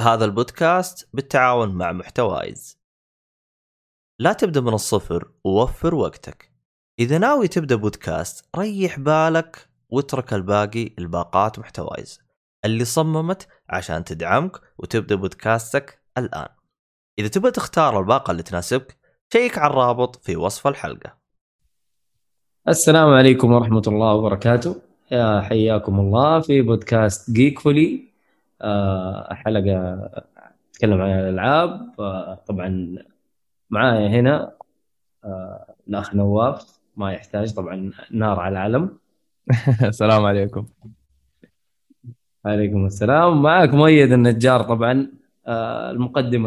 هذا البودكاست بالتعاون مع محتوايز. لا تبدأ من الصفر ووفر وقتك. إذا ناوي تبدأ بودكاست ريح بالك واترك الباقي الباقات محتوايز اللي صممت عشان تدعمك وتبدأ بودكاستك الآن. إذا تبغى تختار الباقة اللي تناسبك شيك على الرابط في وصف الحلقة. السلام عليكم ورحمة الله وبركاته. يا حياكم الله في بودكاست جيك فولي آه، حلقة تتكلم عن الألعاب. آه، طبعا معايا هنا آه، الأخ نواف ما يحتاج طبعا نار على العلم. السلام عليكم. عليكم السلام. معك مؤيد النجار طبعا المقدم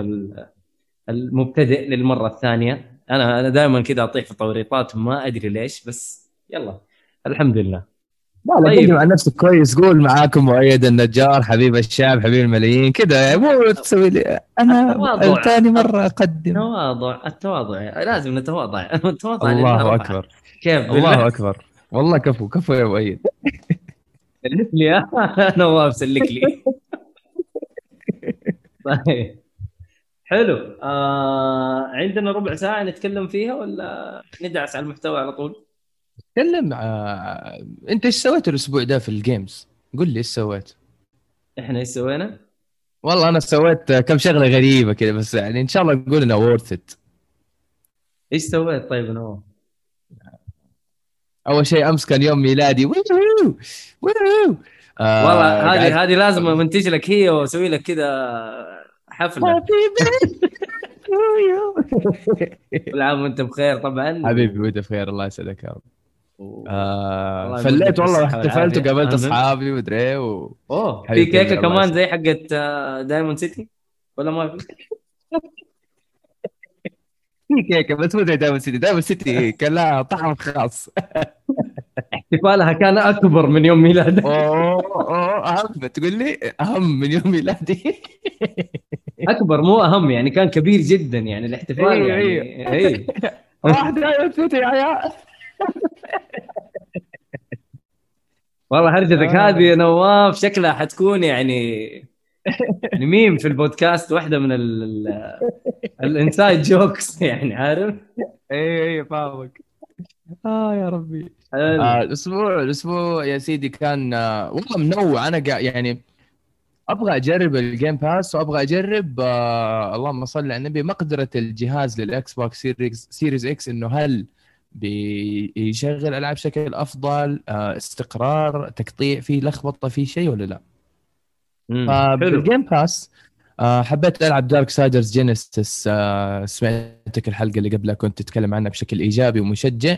المبتدئ للمرة الثانية. أنا أنا دائما كذا أطيح في توريطات ما أدري ليش بس يلا الحمد لله. لا لا طيب. عن نفسك كويس. قول معاكم مؤيد النجار حبيب الشعب حبيب الملايين كذا مو تسوي لي أنا ثاني مرة أقدم. تواضع التواضع. لازم نتواضع. التواضع الله أكبر. كيف الله أكبر. والله كفو كفو يا مؤيد. سلك لي. نواف سلك لي. طيب. حلو. آه عندنا ربع ساعة نتكلم فيها ولا ندعس على المحتوى على طول؟ تكلم آه... انت إيش سويت الأسبوع ده في ال games؟ قل لي إيش سويت؟ إحنا إيش سوينا؟ والله أنا سويت كم شغلة غريبة كذا بس يعني إن شاء الله نقول انها worth it إيش سويت طيب أنا أول شيء أمس كان يوم ميلادي. ويو ويو آه والله هذه هذه لازم منتج لك هي وأسوي لك كذا حفلة. كل عام وأنت بخير طبعا. حبيبي وأنت بخير الله يسعدك يا رب. آه فليت والله احتفلت وقابلت أصحابي ومدري إيه و... أوه. في كيكة كمان زي حقت دايموند سيتي ولا ما في؟ في كيكة بس مو زي دايموند سيتي دايموند سيتي كان لها طعم خاص. احتفالها كان أكبر من يوم ميلادك أوه أوه أهم. تقول لي أهم من يوم ميلادي. أكبر مو أهم يعني كان كبير جدا يعني الاحتفال إيه يعني. اي إيه. واحد يا عيال. والله هرجتك آه. هذه يا نواف شكلها حتكون يعني يعني ميم في البودكاست واحدة من ال inside jokes يعني عارف؟ اي اي فاهمك آه يا ربي آه الأسبوع الأسبوع يا سيدي كان آه والله منوع أنا قا يعني أبغى أجرب ال Game Pass وأبغى أجرب آه اللهم صل على النبي مقدرة الجهاز لل Xbox Series Series X إنه هل بيشغل ألعاب بشكل أفضل آه استقرار تقطيع في لخبطة في شيء ولا لا؟ فبال Game Pass آه حبيت ألعب Darksiders Genesis آه سمعتك الحلقة اللي قبلها كنت تتكلم عنها بشكل إيجابي ومشجع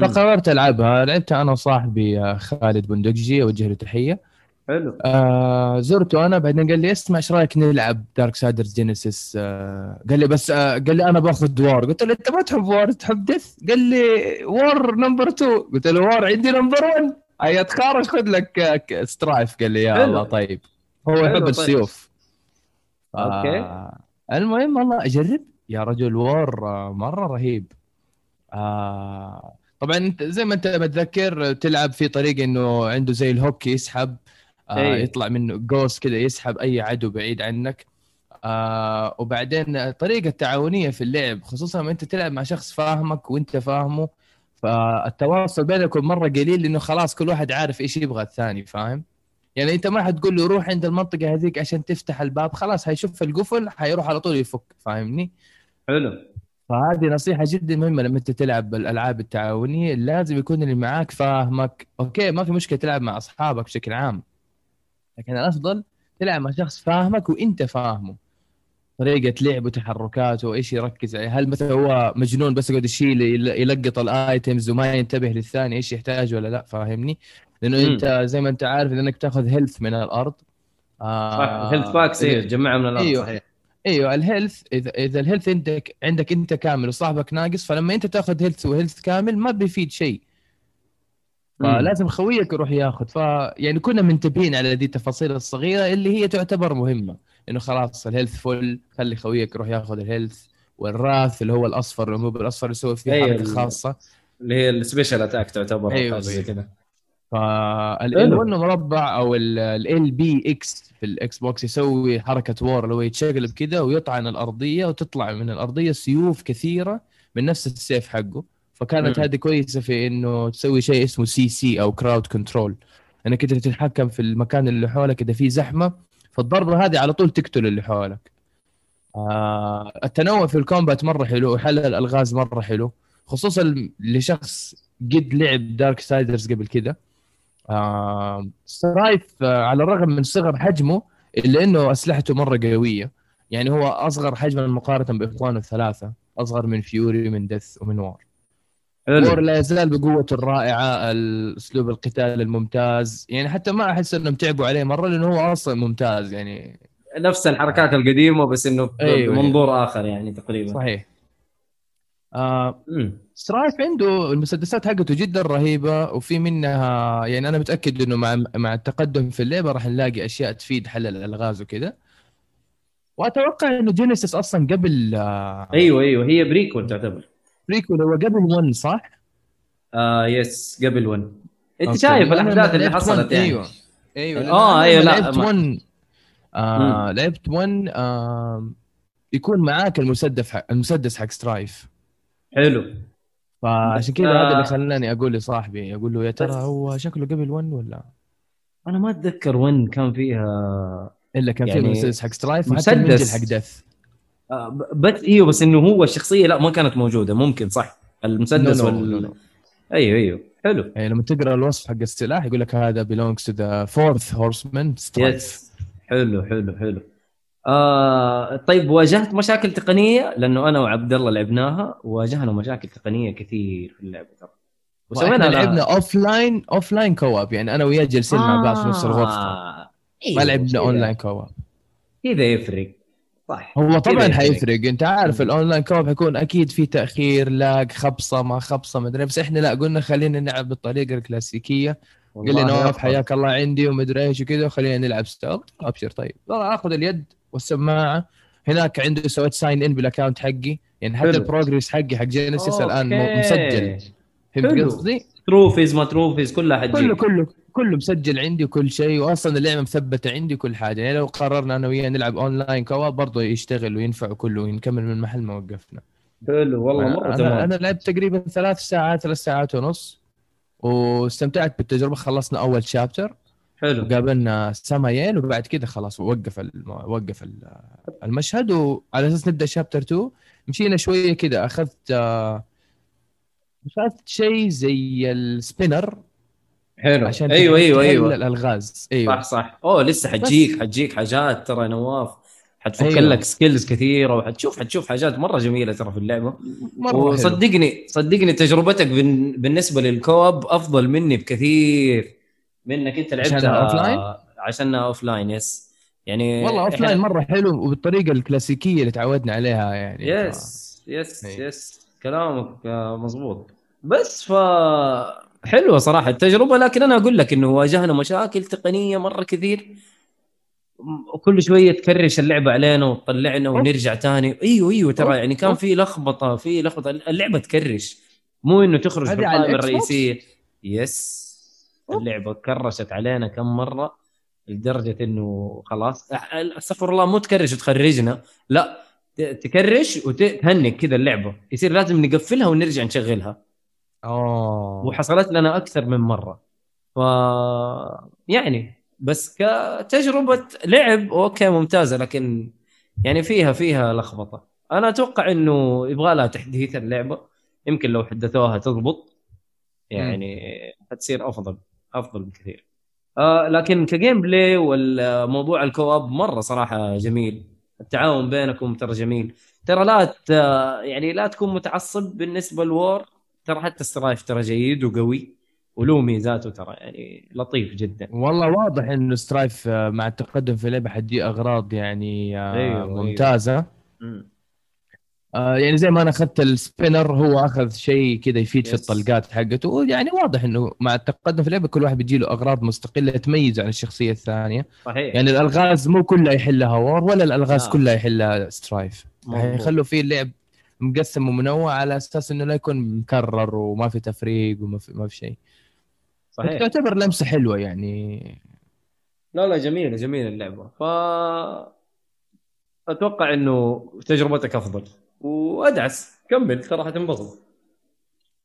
فقررت ألعبها. لعبتها أنا وصاحبي آه، خالد بندقجي أوجه له تحية. حلو. آه زرته أنا بعدين قال لي اسمع إيش رأيك نلعب Darksiders Genesis آه قال لي بس آه قال لي أنا باخذ War قلت له أنت ما تحب War تحب Death قال لي War number 2 قلت له War عندي number 1 هيا تخارج خذ لك Strife قال لي يا حلو. الله طيب. هو يحب طيب. السيوف. okay. آه المهم والله أجرب. يا رجل War آه، مرة رهيب. آه طبعا أنت زي ما أنت متذكر تلعب في طريقه إنه عنده زي الهوك يسحب. آه أيه. يطلع منه جوس كذا يسحب أي عدو بعيد عنك. آه وبعدين طريقة تعاونية في اللعب خصوصا لما انت تلعب مع شخص فاهمك وأنت فاهمه. فالتواصل بينكم مرة قليل لأنه خلاص كل واحد عارف إيش يبغى الثاني فاهم؟ يعني أنت ما حتقول له روح عند المنطقة هذيك عشان تفتح الباب خلاص حيشوف القفل حيروح على طول يفك فاهمني؟ حلو. فهذه نصيحة جدا مهمة لما أنت تلعب بالالعاب التعاونية لازم يكون اللي معاك فاهمك. okay ما في مشكلة تلعب مع أصحابك بشكل عام. لكن الأفضل تلعب مع شخص فاهمك وأنت فاهمه. طريقة لعب وتحركاته وإيش يركز عليه. هل مثلا هو مجنون بس يقعد يشيل يلقط ال items وما ينتبه للثاني إيش يحتاج ولا لا فاهمني؟ لأنه م. أنت زي ما أنت عارف انك تأخذ health من الأرض. آه health packs تجمعها من الأرض أيوه. صحيح. أيوه ال health اذا إذا ال health عندك عندك أنت كامل وصاحبك ناقص فلما أنت تأخذ health و health كامل ما بيفيد شيء. فلازم خويك يروح ياخذ. ف يعني كنا منتبهين على دي التفاصيل الصغيرة اللي هي تعتبر مهمة. إنه خلاص ال health full خلي خويك يروح ياخذ ال health وال wrath اللي هو الأصفر ال mob الاصفر يسوي فيه أيوة. حركة خاصة. اللي هي ال special attack تعتبر أيوة زي كذا فال R1 مربع أو ال RB X في ال Xbox يسوي حركة War اللي هو يتشقلب كذا ويطعن الأرضية وتطلع من الأرضية سيوف كثيرة من نفس السيف حقه. فكانت هذه كويسة في إنه تسوي شيء اسمه CC أو crowd control إنك أنت تتحكم في المكان اللي حولك إذا في زحمة فالضربة هذه على طول تقتل اللي حولك. آه التنوع في ال combat مرة حلو وحل الألغاز مرة حلو خصوصا لشخص قد لعب Darksiders قبل كده. آه Strife آه على الرغم من صغر حجمه إلا إنه أسلحته مرة قوية. يعني هو أصغر حجما مقارنة بإخوانه الثلاثة أصغر من Fury من Death ومن War War لا يزال بقوته الرائعة اسلوب القتال الممتاز. يعني حتى ما أحس إنهم تعبوا عليه مرة لأنه هو أصلا ممتاز يعني. نفس الحركات القديمة بس إنه أيوة بمنظور أيوة. آخر يعني تقريبا. صحيح. آه Strife عنده المسدسات حقته جدا رهيبة وفي منها يعني أنا متأكد إنه مع مع التقدم في اللعبه راح نلاقي أشياء تفيد حل الألغاز وكذا. وأتوقع إنه Genesis أصلا قبل آه أيوه أيوه هي prequel تعتبر. prequel هو قبل 1 صح؟ آه yes قبل 1 أنت شايف الأحداث اللي حصلت يعني؟ أيوه. أيوه. آه أيوه لا لعبت 1 آه لعبت 1 آه يكون معاك المسدس حق المسدس حق Strife حلو. فعشان كذا هذا اللي خلاني أقول لصاحبي أقول له يا ترى هو شكله قبل 1 ولا؟ أنا ما أتذكر 1 كان فيها إلا كان يعني فيه مسدس حق Strife مسدس. حق Death آه بس إيوه بس إنه هو الشخصيه لا ما كانت موجودة. ممكن صح. المسدس وال أيوه أيوه. حلو. يعني لما تقرأ الوصف حق السلاح يقول لك هذا belongs to the fourth horseman Strife حلو حلو حلو. آه طيب واجهت مشاكل تقنية؟ لأنه أنا وعبد الله لعبناها واجهنا مشاكل تقنية كثير في اللعبة ترى. وسوينا لعبنا offline offline co-op يعني أنا وياه جالسين آه مع بعض في نفس الغرفه إيه ما لعبنا online co-op كذا يفرق. صح. هو طبعا حيفرق. انت عارف ال online co-op حيكون أكيد في تأخير lag خبصة ما خبصة ما أدري. بس إحنا لا قلنا خلينا نلعب بالطريقة الكلاسيكية. قال لي نواف حياك الله عندي ومدري إيش وكذا وخلينا نلعب ستوب أبشر. طيب. والله آخذ اليد والسماعة. هناك عنده سويت sign in بال account حقي. يعني حتى ال progress حقي حق Genesis الآن مسجل. فهمت قصدي؟ trophies ما trophies كلها حتجي كله كله. كله مسجل عندي وكل شيء واصلا اللعبة مثبتة عندي كل حاجة. يعني لو قررنا أنا وياه نلعب online co-op برضه يشتغل وينفع كله ونكمل من محل ما وقفنا. حلو والله مرة أنا, تمام. أنا لعبت تقريبا ثلاث ساعات ثلاث ساعات ونص واستمتعت بالتجربة. خلصنا أول شابتر حلو. قابلنا سامايل وبعد كده خلاص وقف وقف المشهد. وعلى أساس نبدأ شابتر 2 مشينا شوية كده. أخذت أخذت شيء زي السبينر حلو. عشان أيوه أيوه أيوه. الألغاز. أيوه. صح صح. أوه لسه حتجيك حتجيك حاجات ترى نواف. حتفك أيوة. لك skills كثيرة وحتشوف حتشوف حاجات مرة جميلة ترى في اللعبة. مرة وصدقني حلو. صدقني تجربتك بالنسبة لل co-op أفضل مني بكثير منك أنت لعبتها عشانها offline عشانها offline yes يعني والله offline مرة حلو وبالطريقة الكلاسيكية اللي تعودنا عليها يعني. yes ف... yes أيوة. yes كلامك مظبوط. بس ف حلوة صراحة التجربة لكن أنا أقول لك إنه واجهنا مشاكل تقنية مرة كثير. وكل شوية تكرش اللعبة علينا وتطلعنا ونرجع ثاني أيوه أيوه ترى يعني كان في لخبطة في لخبطة. اللعبة تكرش. مو إنه تخرج بالقائمه الرئيسية. يس اللعبة كرشت علينا كم مرة لدرجة إنه خلاص. استغفر الله مو تكرش وتخرجنا. لا تكرش وتهنك كذا اللعبة. يصير لازم نقفلها ونرجع نشغلها. اوه وحصلت لنا أكثر من مرة. ف يعني بس كتجربة لعب okay ممتازة لكن يعني فيها فيها لخبطة. أنا أتوقع إنه يبغى لها تحديث اللعبة. يمكن لو حدثوها تضبط. يعني حتصير أفضل أفضل بكثير. آه لكن ك gameplay والموضوع ال co-op مرة صراحة جميل. التعاون بينكم ترى جميل. ترى لا يعني لا تكون متعصب بالنسبة للور ترى حتى سترايف ترى جيد وقوي وله ميزاته ترى يعني لطيف جدا والله واضح انه سترايف آه، مع التقدم في اللعبة حدي أغراض يعني آه، أيوه, أيوه. ممتازة أيوه. آه يعني زي ما أنا أخذت ال spinner هو أخذ شيء كذا يفيد yes. في الطلقات حقته يعني واضح إنه مع التقدم في اللعبة كل واحد بيجي له أغراض مستقلة تميز عن الشخصية الثانية صحيح يعني الألغاز مو كلها يحلها وور ولا الألغاز لا. كلها يحلها سترايف يعني يخلوا فيه اللعب مقسم ومنوع على أساس إنه لا يكون مكرر وما في تفريق وما في ما في شيء. صحيح. تعتبر لمسة حلوة يعني. لا لا جميلة جميلة اللعبة. ف أتوقع إنه تجربتك أفضل. وأدعس. كمل ترى حتنبسط.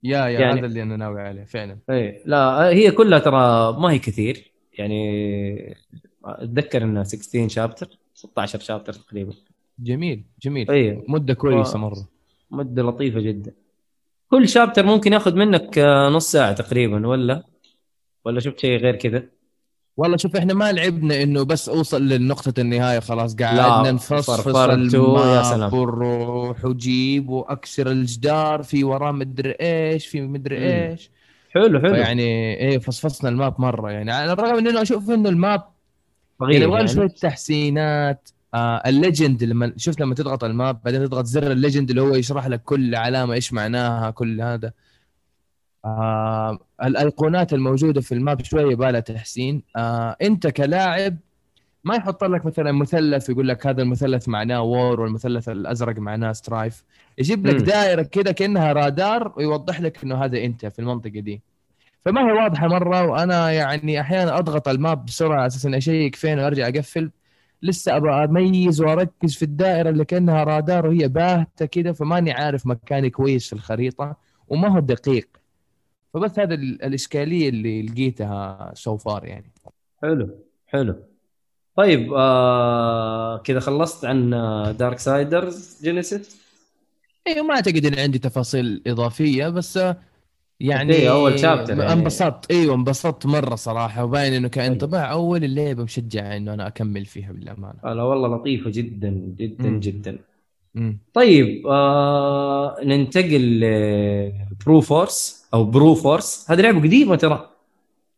يا يا يعني... هذا اللي أنا ناوي عليه فعلا. اي لا هي كلها ترى ما هي كثير. يعني أتذكر إنها 16 شابتر 16 شابتر تقريبا. جميل جميل. اي مدة كويسة مرة. مدة لطيفة جدا. كل شابتر ممكن ياخذ منك نص ساعة تقريبا ولا؟ ولا شفت شيء غير كذا؟ والله شوف إحنا ما لعبنا إنه بس أوصل لنقطة النهاية خلاص قعدنا نفصفص سلام. وروح وجيب وأكسر الجدار في وراه مدري إيش في مدري إيش. حلو حلو. يعني إيه فصفصنا الماب مرة يعني. على الرغم إنه أشوف إنه الماب يعني يبغى يعني. شوية تحسينات. آه ال legend لما شفت لما تضغط ال map بعدين تضغط زر ال legend اللي هو يشرح لك كل علامة إيش معناها كل هذا. آه الأيقونات الموجودة في ال map شوية يبالها تحسين. آه أنت كلاعب ما يحط لك مثلا مثلث ويقول لك هذا المثلث معناه وور والمثلث الأزرق معناه سترايف. يجيب لك دائرة كذا كأنها رادار ويوضح لك إنه هذا أنت في المنطقة دي. فما هي واضحة مرة وأنا يعني أحيانا أضغط ال map بسرعة على أساس إني أشيك فين وأرجع أقفل. لسه أبغى أميز وأركز في الدائرة اللي كأنها رادار وهي باهتة كذا فماني عارف مكاني كويس في الخريطة وما هو دقيق. فبس هذا الإشكالية اللي لقيتها so far يعني. حلو حلو. طيب آه كذا خلصت عن Darksiders Genesis أيوه ما أعتقد إن عندي تفاصيل إضافية بس آه، يعني إيه أول chapter يعني. انبسطت. إيوه انبسطت مرة صراحة. وباين إنه كانطباع أول اللعبه مشجع إنه أنا أكمل فيها بالأمانة. لا والله لطيفة جدا جدا مم. جدا. مم. طيب آه ننتقل ل Broforce أو Broforce هذه لعبة قديمة ترى.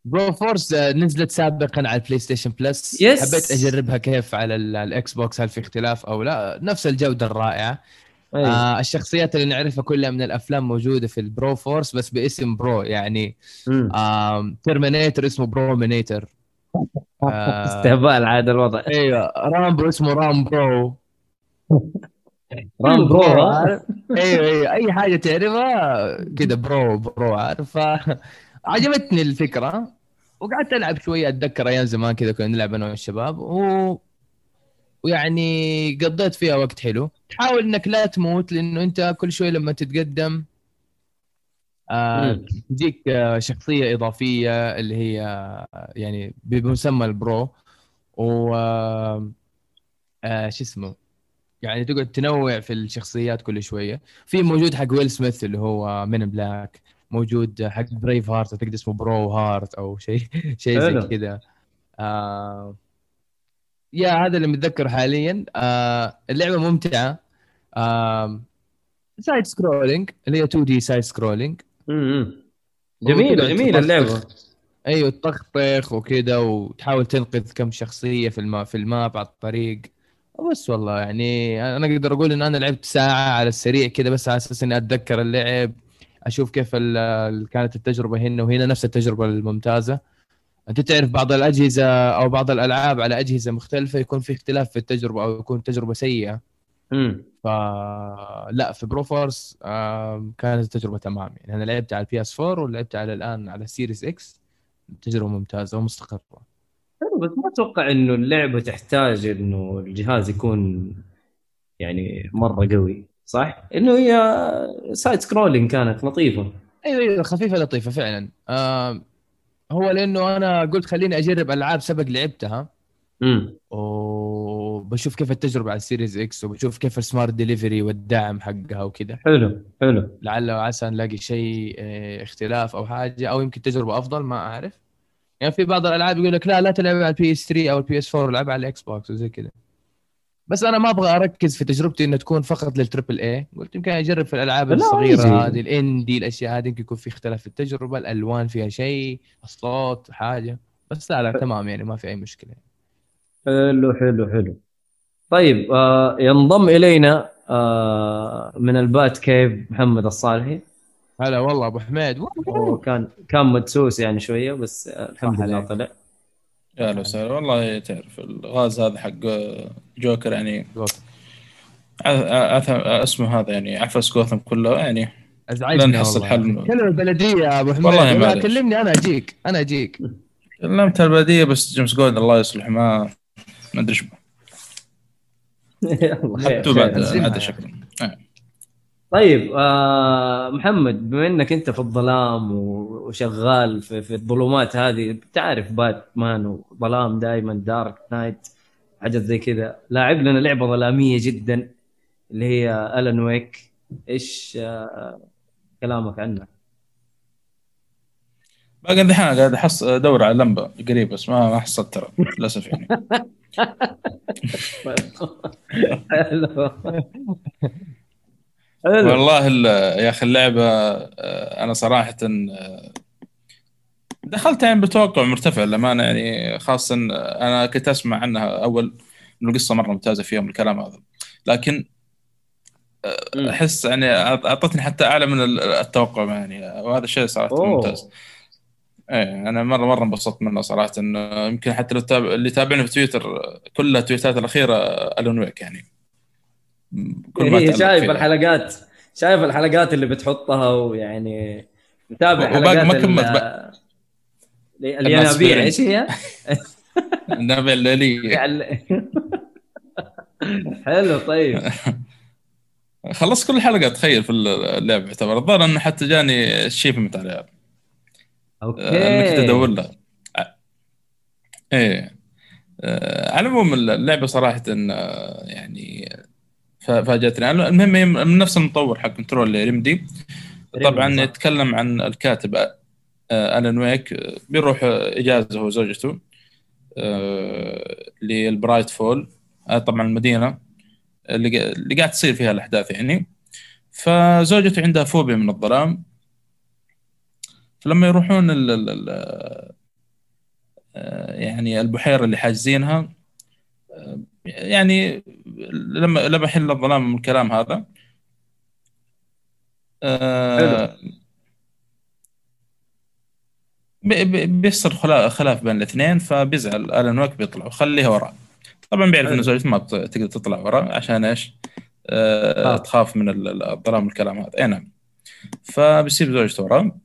Broforce آه، نزلت سابقا على ال PlayStation Plus yes. حبيت أجربها كيف على ال Xbox هل في اختلاف أو لا؟ نفس الجودة الرائعة. أيه. آه الشخصيات اللي نعرفها كلها من الأفلام موجودة في ال Broforce بس باسم bro يعني آه Terminator اسمه Brominator آه استهبال عاد الوضع. أيوه Rambo اسمه Rambro Ram bro أيوه أيوه أي حاجة تعرفها كذا bro bro عارف؟ عجبتني الفكرة وقعدت ألعب شوية أتذكر أيام زمان كذا كنا نلعب أنا والشباب و ويعني قضيت فيها وقت حلو. تحاول إنك لا تموت لأنه أنت كل شوي لما تتقدم آه تجيك آه شخصية إضافية اللي هي آه يعني بمسمى ال bro. و آه شو اسمه؟ يعني تقعد تنوع في الشخصيات كل شوية. في موجود حق ويل سميث اللي هو Men in Black موجود حق Braveheart أعتقد اسمه Bro Heart أو شيء شيء زي كذا. آه يا هذا اللي متذكره حاليا. آه اللعبة ممتعة. آه side scrolling اللي هي 2D side scrolling جميلة جميلة اللعبة. أيوه تطخطخ وكذا وتحاول تنقذ كم شخصية في ال map في ال map على الطريق. بس والله يعني أنا أقدر أقول إن أنا لعبت ساعة على السريع كذا بس على أساس إني أتذكر اللعب أشوف كيف كانت التجربة هنا وهنا نفس التجربة الممتازة. أنت تعرف بعض الأجهزة أو بعض الألعاب على أجهزة مختلفة يكون في اختلاف في التجربة أو يكون تجربة سيئة. امم فلا في Broforce كانت التجربة تمام. يعني أنا لعبت على ال PS4 ولعبت على الآن على ال Series X تجربة ممتازة ومستقرة. بس ما أتوقع إنه اللعبة تحتاج إنه الجهاز يكون يعني مرة قوي صح؟ إنه هي side scrolling كانت لطيفة. أيوه أيوه خفيفة لطيفة فعلا. آه هو لأنه أنا قلت خليني أجرب ألعاب سبق لعبتها. امم وبشوف كيف التجربة على ال Series X وبشوف كيف ال Smart Delivery والدعم حقها وكذا. حلو حلو. لعل وعسى نلاقي شيء آه، اختلاف أو حاجة أو يمكن تجربة أفضل ما أعرف. يعني في بعض الألعاب يقول لك لا لا تلعب على ال PS3 أو ال PS4 العب على ال Xbox وزي كذا. بس أنا ما أبغى أركز في تجربتي انها تكون فقط للتربل اي قلت يمكن أجرب في الألعاب الصغيرة هذه الإندي الأشياء هذه يمكن يكون في اختلاف في التجربة الألوان فيها شيء الصوت حاجة. بس لا لا تمام يعني ما في أي مشكلة. حلو حلو حلو. طيب آه ينضم إلينا آه من البات كيف محمد الصالحي؟ هلا والله أبو حميد. كان كان مدسوس يعني شوية بس الحمد لله. طلع. يا أهلا وسهلا والله تعرف الغاز هذا حق جوكر يعني اسمه هذا يعني عفس جوثم كله يعني أزعجني لا نحصل والله. حل. كلم البلدية يا أبو حميد والله معليش. كلمني أنا أجيك أنا أجيك كلمت البلدية بس جيمس جولد الله يصلح ما ما أدري إيش تو بعد. عاد شكرا آه. طيب آه محمد بما إنك أنت في الظلام و- وشغال في, في الظلمات هذه. بتعرف باتمان وظلام دائما دارك نايت حاجات زي كذا. لاعب لنا لعبة ظلامية جدا اللي هي ألان ويك. إيش آه كلامك عنها؟ باقي الحين قاعد احص أدور على لمبة قريب بس ما حصلت ترى للأسف يعني. والله ال- يا أخي اللعبة آه، أنا صراحة آه، دخلت يعني بتوقع مرتفع للأمانة يعني خاصة أنا كنت أسمع عنها أول إنه القصة مرة ممتازة فيها من الكلام هذا لكن. أحس يعني أعطتني حتى أعلى من ال- التوقع يعني وهذا الشيء صراحة أوه. ممتاز إيه أنا مره مرة انبسطت منه صراحة إنه يمكن حتى لو اللي تابعني في تويتر كل التويتات الأخيرة ألون ويك يعني كل ما هي شايف فيها. الحلقات شايف الحلقات اللي بتحطها ويعني متابع حلقات ما كملت بقى. الينابيع. إيش هي؟ النبع الليلي يعني- حلو طيب خلصت كل حلقة تخيل في اللعبه يعتبر الظاهر إنه حتى جاني achievement عليها أوكي أنا كنت أدور لها إيه آه، على العموم اللعبة صراحة آه، يعني ف- فاجأتني المهم من نفس المطور حق Control Remedy طبعا. يتكلم عن الكاتب آه، Alan Wake بيروح إجازة هو وزوجته آه، لل Bright Falls آه، طبعا المدينة اللي قا- اللي قاعد تصير فيها الأحداث يعني. فزوجته عندها فوبيا من الظلام. فلما يروحون ال ال ال آه، يعني البحيرة اللي حاجزينها يعني لما لما يحل الظلام من الكلام هذا. آه، بي- بي- بيصير خلا- خلاف بين الاثنين فبيزعل Alan Wake بيطلع وخليها وراه طبعا بيعرف حلو. ان زوجته ما تقدر تطلع وراه عشان إيش؟ آه آه. تخاف من ال- ال- الظلام والكلام هذا. أي نعم. فبيسيب زوجته وراه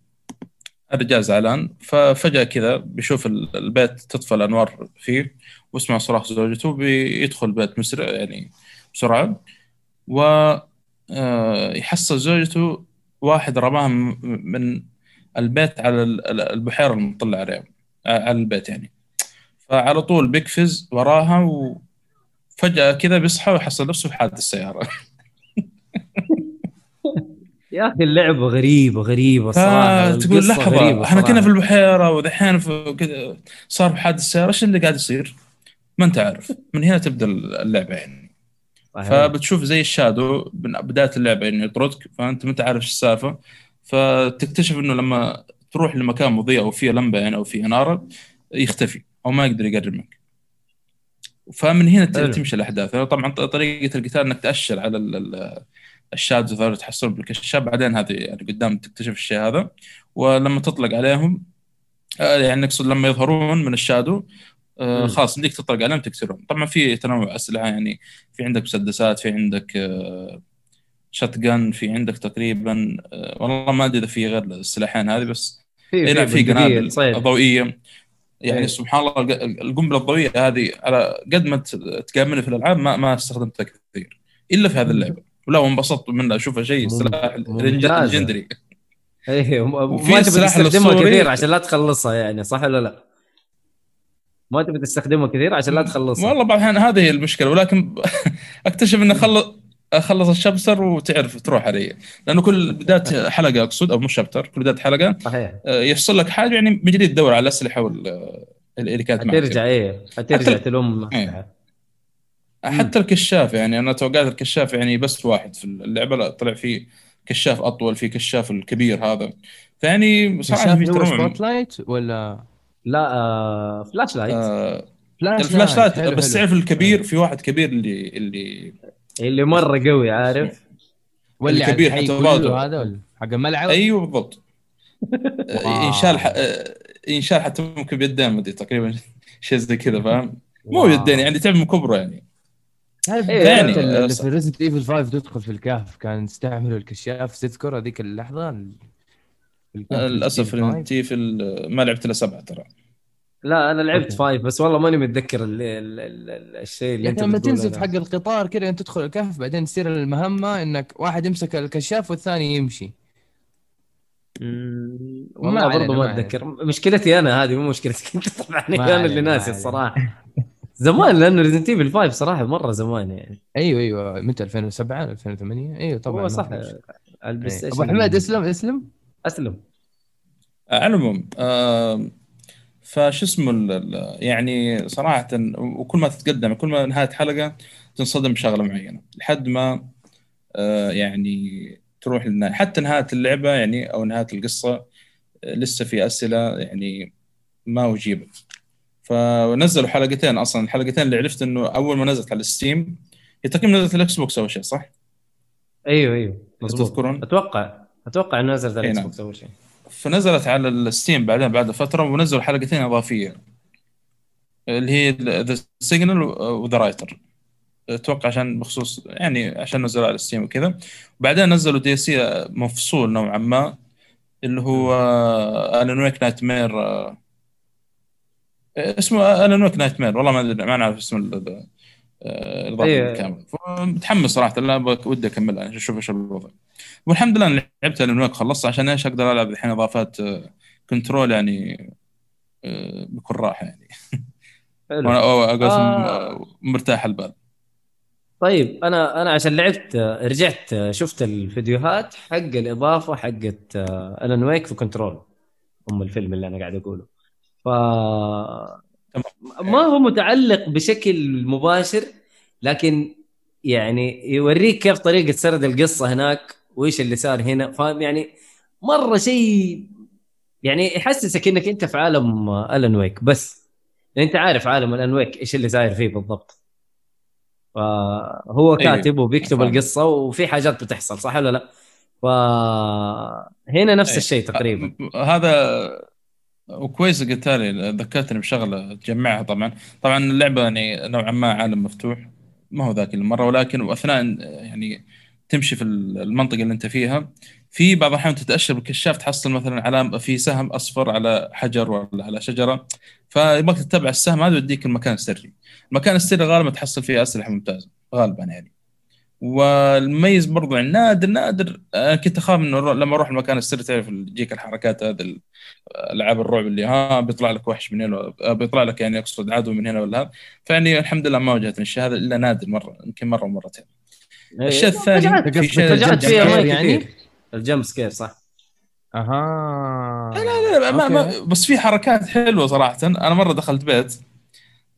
الرجال زعلان. ففجأة كذا بيشوف ال- البيت تطفى الأنوار فيه ويسمع صراخ زوجته بيدخل البيت مسرع يعني بسرعة. و آه، يحصل زوجته واحد رماها من البيت على ال- ال- البحيرة المطلة عليه على البيت يعني. فعلى طول بيقفز وراها وفجأة كذا بيصحى ويحصل نفسه في حادث السيارة. يا أخي اللعبه غريبه غريبه صراحة لحظة غريبة إحنا كنا. في البحيرة ودحين في كذا صار حادث السيارة إيش اللي قاعد يصير؟ ما أنت عارف من هنا تبدأ اللعبة يعني صحيح. فبتشوف زي الشادو من بداية اللعبه انه يطردك فأنت ما تعرف إيش السالفة فتكتشف إنه لما تروح لمكان مضيء أو فيه لمبة يعني أو فيه أنارة يختفي أو ما يقدر يقرب منك فمن هنا حلو. تمشي الأحداث طبعا ط- طريقة القتال إنك تأشر على ال- ال- الشادو ذول تحصلهم بالكشاف بعدين هذه يعني قدام تكتشف الشيء هذا ولما تطلق عليهم آه، يعني نقصد لما يظهرون من ال shadow آه،. خلاص بديك تطلق عليهم تكسرهم طبعا في تنوع أسلحة يعني في عندك مسدسات في عندك shotgun في عندك تقريبا آه، والله ما أدري إذا في غير السلاحين هذه بس في إيه في بندقية قنابل. ضوئية يعني إيه. سبحان الله الق- القنبلة الضوئية هذه على قد ما تقابلني في الألعاب ما ما استخدمتها كثير إلا في هذه اللعبة ولا وانبسطت منها اشوفها شيء سلاح ممتازة. legendary إيه ما تبي الأسطوري. كثير عشان لا تخلصها يعني صح ولا لا؟ ما تبي تستخدمها كثير عشان لا تخلصها والله بعض الاحيان هذه هي المشكلة ولكن أكتشف اني اخلص أخلص الشابتر وتعرف تروح علي لأنه كل بداية حلقة أقصد أو مش شابتر كل بداية حلقة صحيح آه، يحصل لك حاجة يعني من جديد تدور على الأسلحة وال اللي كانت معك حترجع إيه حترجع حتى- تلوم إيه. حتى الكشاف يعني أنا توقعت الكشاف يعني بس واحد في اللعبة لا طلع في كشاف أطول في كشاف الكبير هذا. فيعني صراحة شاف في هو تنوع spotlight ولا؟ لا آه flashlight آه flash ال flashlight حلو، بس حلو. تعرف الكبير في واحد كبير اللي اللي اللي مرة قوي عارف؟ واللي على الكبير حتى. هذا ولا؟ حق الملعب؟ أيوه بالضبط. ينشال ح... آه، ينشال حتى ممكن بيدين مدري تقريبا شيء زي كذا فاهم؟ مو wow. بيدين يعني تعب من كبره يعني. تعرف إيه، يعني يعني، اللي. في Resident Evil 5 تدخل في الكهف كان يستعملوا الكشاف تذكر هذيك اللحظة للاسف Resident Evil 5. انت في ال- ما لعبت إلا سبعة ترى لا أنا لعبت أوكي. five بس والله ماني متذكر ال ال ال ال الشيء اللي يا أنت لما تنزل. في حق القطار كذا انت تدخل الكهف بعدين تصير المهمة إنك واحد يمسك الكشاف والثاني يمشي والله برضه ما. أتذكر مشكلتي أنا هذه مو مشكلتك أنت طبعا أنا اللي ناسي. الصراحة زمان لأنه Resident Evil 5 صراحة مرة زمان يعني. أيوه أيوه. متى؟ 2007 2008 أيوه طبعا هو صح. ال Play إيه. Station أبو حميد اسلم اسلم. أسلم. على العموم آه، فشو اسمه ال- ال- يعني صراحة وكل ما تتقدم كل ما نهاية حلقة تنصدم بشغلة معينة لحد ما آه، يعني تروح للنهايه حتى نهاية اللعبة يعني أو نهاية القصة آه، لسه في أسئلة يعني ما أجيبت. فنزلوا حلقتين أصلا الحلقتين اللي عرفت إنه أول ما نزلت على ال Steam هي تقريبا نزلت ال Xbox أول شيء صح؟ أيوه أيوه مظبوط تذكرون؟ أتوقع أتوقع إنه نزلت على إيه ال X نعم. box أول شيء فنزلت على ال Steam بعدين بعد فترة ونزلوا حلقتين إضافية اللي هي The Signal و The Writer أتوقع عشان بخصوص يعني عشان نزلوا على ال Steam وكذا وبعدين نزلوا DLC مفصول نوعا ما اللي هو Alan Wake Nightmare اسمه Alan Wake Nightmare والله ما أدري ما نعرف اسم ال- ال- آه، الاضافه إيه. الكامل متحمس صراحة لا ودي أكملها. يعني أشوف إيش الوضع. والحمد لله لعبت Alan Wake خلصت عشان إيش أقدر ألعب الحين إضافات آه، Control يعني آه، بكل راحة يعني. وأنا آه. مرتاح البال. طيب أنا أنا عشان لعبت رجعت شفت الفيديوهات حق الإضافة حقت Alan Wake في Control ام الفيلم اللي أنا قاعد أقوله. ف ما هو متعلق بشكل مباشر لكن يعني يوريك كيف طريقة سرد القصة هناك وإيش اللي صار هنا فاهم يعني مرة شيء يعني يحسسك إنك أنت في عالم Alan Wake بس أنت عارف عالم Alan Wake إيش اللي صاير فيه بالضبط فهو أيوة. كاتب وبيكتب فاهم. القصة وفي حاجات بتحصل صح ولا لا؟ فهنا نفس أي. الشيء تقريبا هذا وكويس قلت لي ذكرتني بشغلة تجمعها طبعا. طبعا اللعبة يعني نوعا ما عالم مفتوح ما هو ذاك المرة ولكن وأثناء يعني تمشي في المنطقة اللي أنت فيها في بعض الأحيان تتأشر بالكشاف تحصل مثلا علامه في سهم أصفر على حجر ولا على شجرة فيبغاك تتبع السهم هذا يوديك المكان السري المكان السري غالبا تحصل فيه أسلحة ممتازة غالبا يعني. والمميز برضو يعني نادر نادر أنا كنت أخاف إنه لما أروح المكان السري تعرف تجيك الحركات هذه ألعاب الرعب اللي ها بيطلع لك وحش من هنا بيطلع لك يعني اقصد عدو من هنا ولا هذا. فيعني الحمد لله ما واجهتني الشيء هذا إلا نادر مرة يمكن مرة ومرتين. الشيء الثاني فجعت في شيء يعني؟ الجمب سكير صح. أها. لا لا لا ما ما. بس في حركات حلوة صراحة. أنا مرة دخلت بيت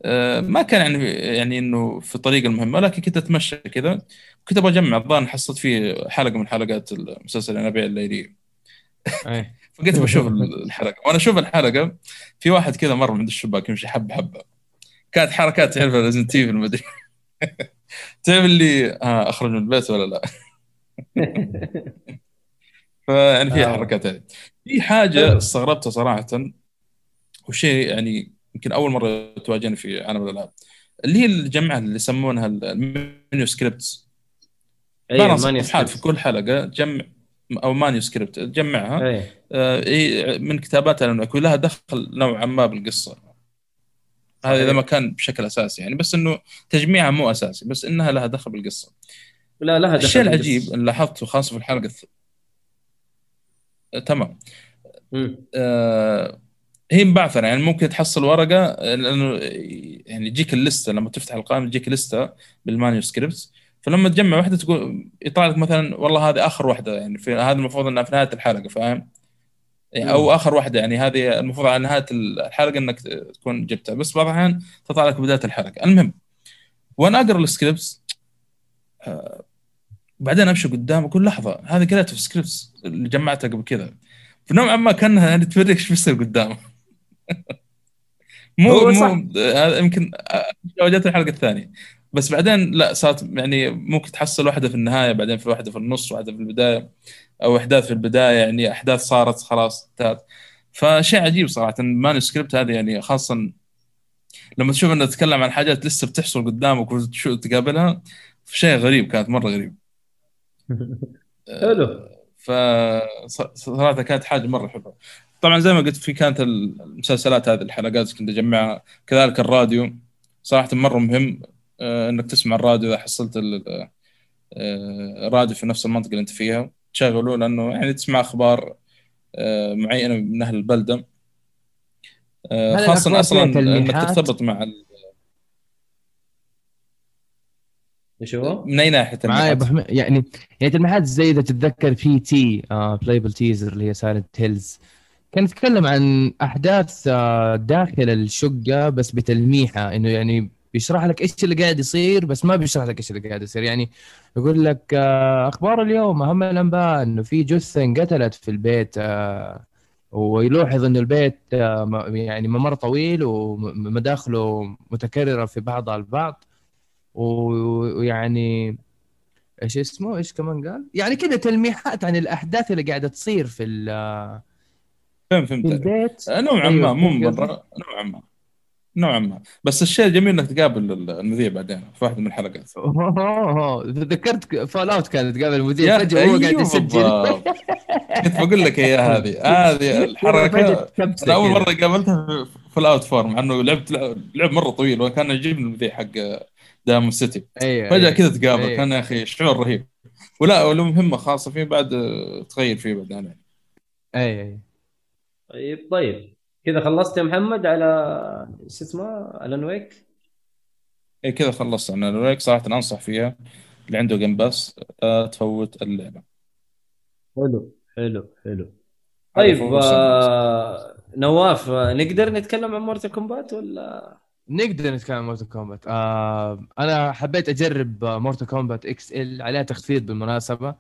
آه، ما كان يعني يعني إنه في طريق المهمه لكن كنت أتمشى كذا. كنت أبغى أجمع الظاهر حصلت فيه حلقة من حلقات المسلسل الأنابيع الليلية. فقلت بشوف الحلقة. وأنا أشوف الحلقة في واحد كذا مر من عند الشباك يمشي حبة حبة. كانت حركات تعرف Resident Evil ما أدري. تعرف اللي آه اخرج من البيت ولا لا؟ فيعني في آه. حركات هذه. في حاجة استغربتها صراحة وشيء يعني يمكن أول مرة تواجهني في عالم الألعاب. اللي هي الجمعه اللي يسمونها ال manuscripts. صفحات سكريبت. في كل حلقة تجمع أو manuscript تجمعها إيه آه، من كتابات Alan Wake ولها دخل نوعا ما بالقصة هذا إذا. ما كان بشكل أساسي يعني بس إنه تجميعها مو أساسي بس إنها لها دخل بالقصة لا لها دخل الشيء. العجيب اللي لاحظته خاصة في الحلقة الث... آه، تمام. آه، هي مبعثرة يعني ممكن تحصل ورقة لأنه يعني يجيك اللستة لما تفتح القائمة تجيك لستة بال manuscripts فلما تجمع واحدة تقول يطلع لك مثلا والله هذه آخر واحدة يعني في هذا المفروض إنها في نهاية الحلقة فاهم؟ يعني أو. آخر واحدة يعني هذه المفروض على نهاية الحلقة إنك تكون جبتها بس بعض الأحيان تطلع لك بداية الحلقة المهم وأنا أقرأ ال scripts آه، بعدين أمشي قدام أقول لحظة هذه creative scripts اللي جمعتها قبل كذا فنوعا ما كأنها يعني توريك إيش بيصير قدام مو. مو هذا يمكن واجهت الحلقة الثانية بس بعدين لا صارت يعني ممكن تحصل واحدة في النهاية بعدين في واحدة في النص واحدة في البداية أو إحداث في البداية يعني أحداث صارت خلاص انتهت. فشيء عجيب صراحة الماني سكريبت هذه يعني خاصه لما تشوف إنه تتكلم عن حاجات لسه بتحصل قدامك وتقابلها شيء غريب كانت مرة غريب. حلو. فصراحه كانت حاجة مرة حلوة. طبعا زي ما قلت في كانت المسلسلات هذه الحلقات كنت أجمعها كذلك الراديو صراحة مرة مهم. إنك تسمع الراديو إذا حصلت آه، الراديو في نفس المنطقة اللي أنت فيها. تشغله لأنه يعني تسمع أخبار آه، معينة من أهل البلدة. خاصه أصلا إنك ترتبط مع إيش هو؟ من أي ناحية معايا ابو حميد يعني يعني تلميحات زي اذا تتذكر P.T. playable teaser اللي هي Silent Hills كان يتكلم عن أحداث آه داخل الشقة بس بتلميحة إنه يعني بيشرح لك إيش اللي قاعد يصير بس ما بيشرح لك إيش اللي قاعد يصير. يعني يقول لك آه أخبار اليوم. اهم الانباء إنه في جثة انقتلت في البيت آه ويلاحظ إنه البيت آه يعني ممر طويل ومداخله متكررة في بعضها البعض. ويعني إيش اسمه؟ إيش كمان قال؟ يعني كذا تلميحات عن الأحداث اللي قاعدة تصير في فهمت فهمت. في البيت. نوعا ما أيوة، مو مرة نوعا ما. نوعا ما. بس الشيء الجميل إنك تقابل المذيع بعدين في واحدة من الحلقات. تذكرت Fallout كانت تقابل المذيع فجأة هو قاعد يسجل. كنت بقول لك هي هذه. هذه الحركة أنا أول مرة قابلتها في Fallout four مع إنه لعبت لعب مرة طويل وكان يجيب المذيع حق Diamond City. أيوة فجأة أيوة. كذا تقابل أيوة. كان يا أخي شعور رهيب. ولا ولو مهمه خاصة فيه بعد تغير فيه بعدين اي اي طيب طيب. كذا خلصت يا محمد على شو اسمه Alan Wake اي كذا خلصت أنا Alan Wake صراحة أنصح فيها اللي عنده Game Pass لا تفوت اللعبة. حلو حلو حلو. طيب آه نواف نقدر نتكلم عن Mortal Kombat ولا؟ نقدر نتكلم عن Mortal Kombat آه أنا حبيت أجرب Mortal Kombat XL عليها تخفيض بالمناسبة.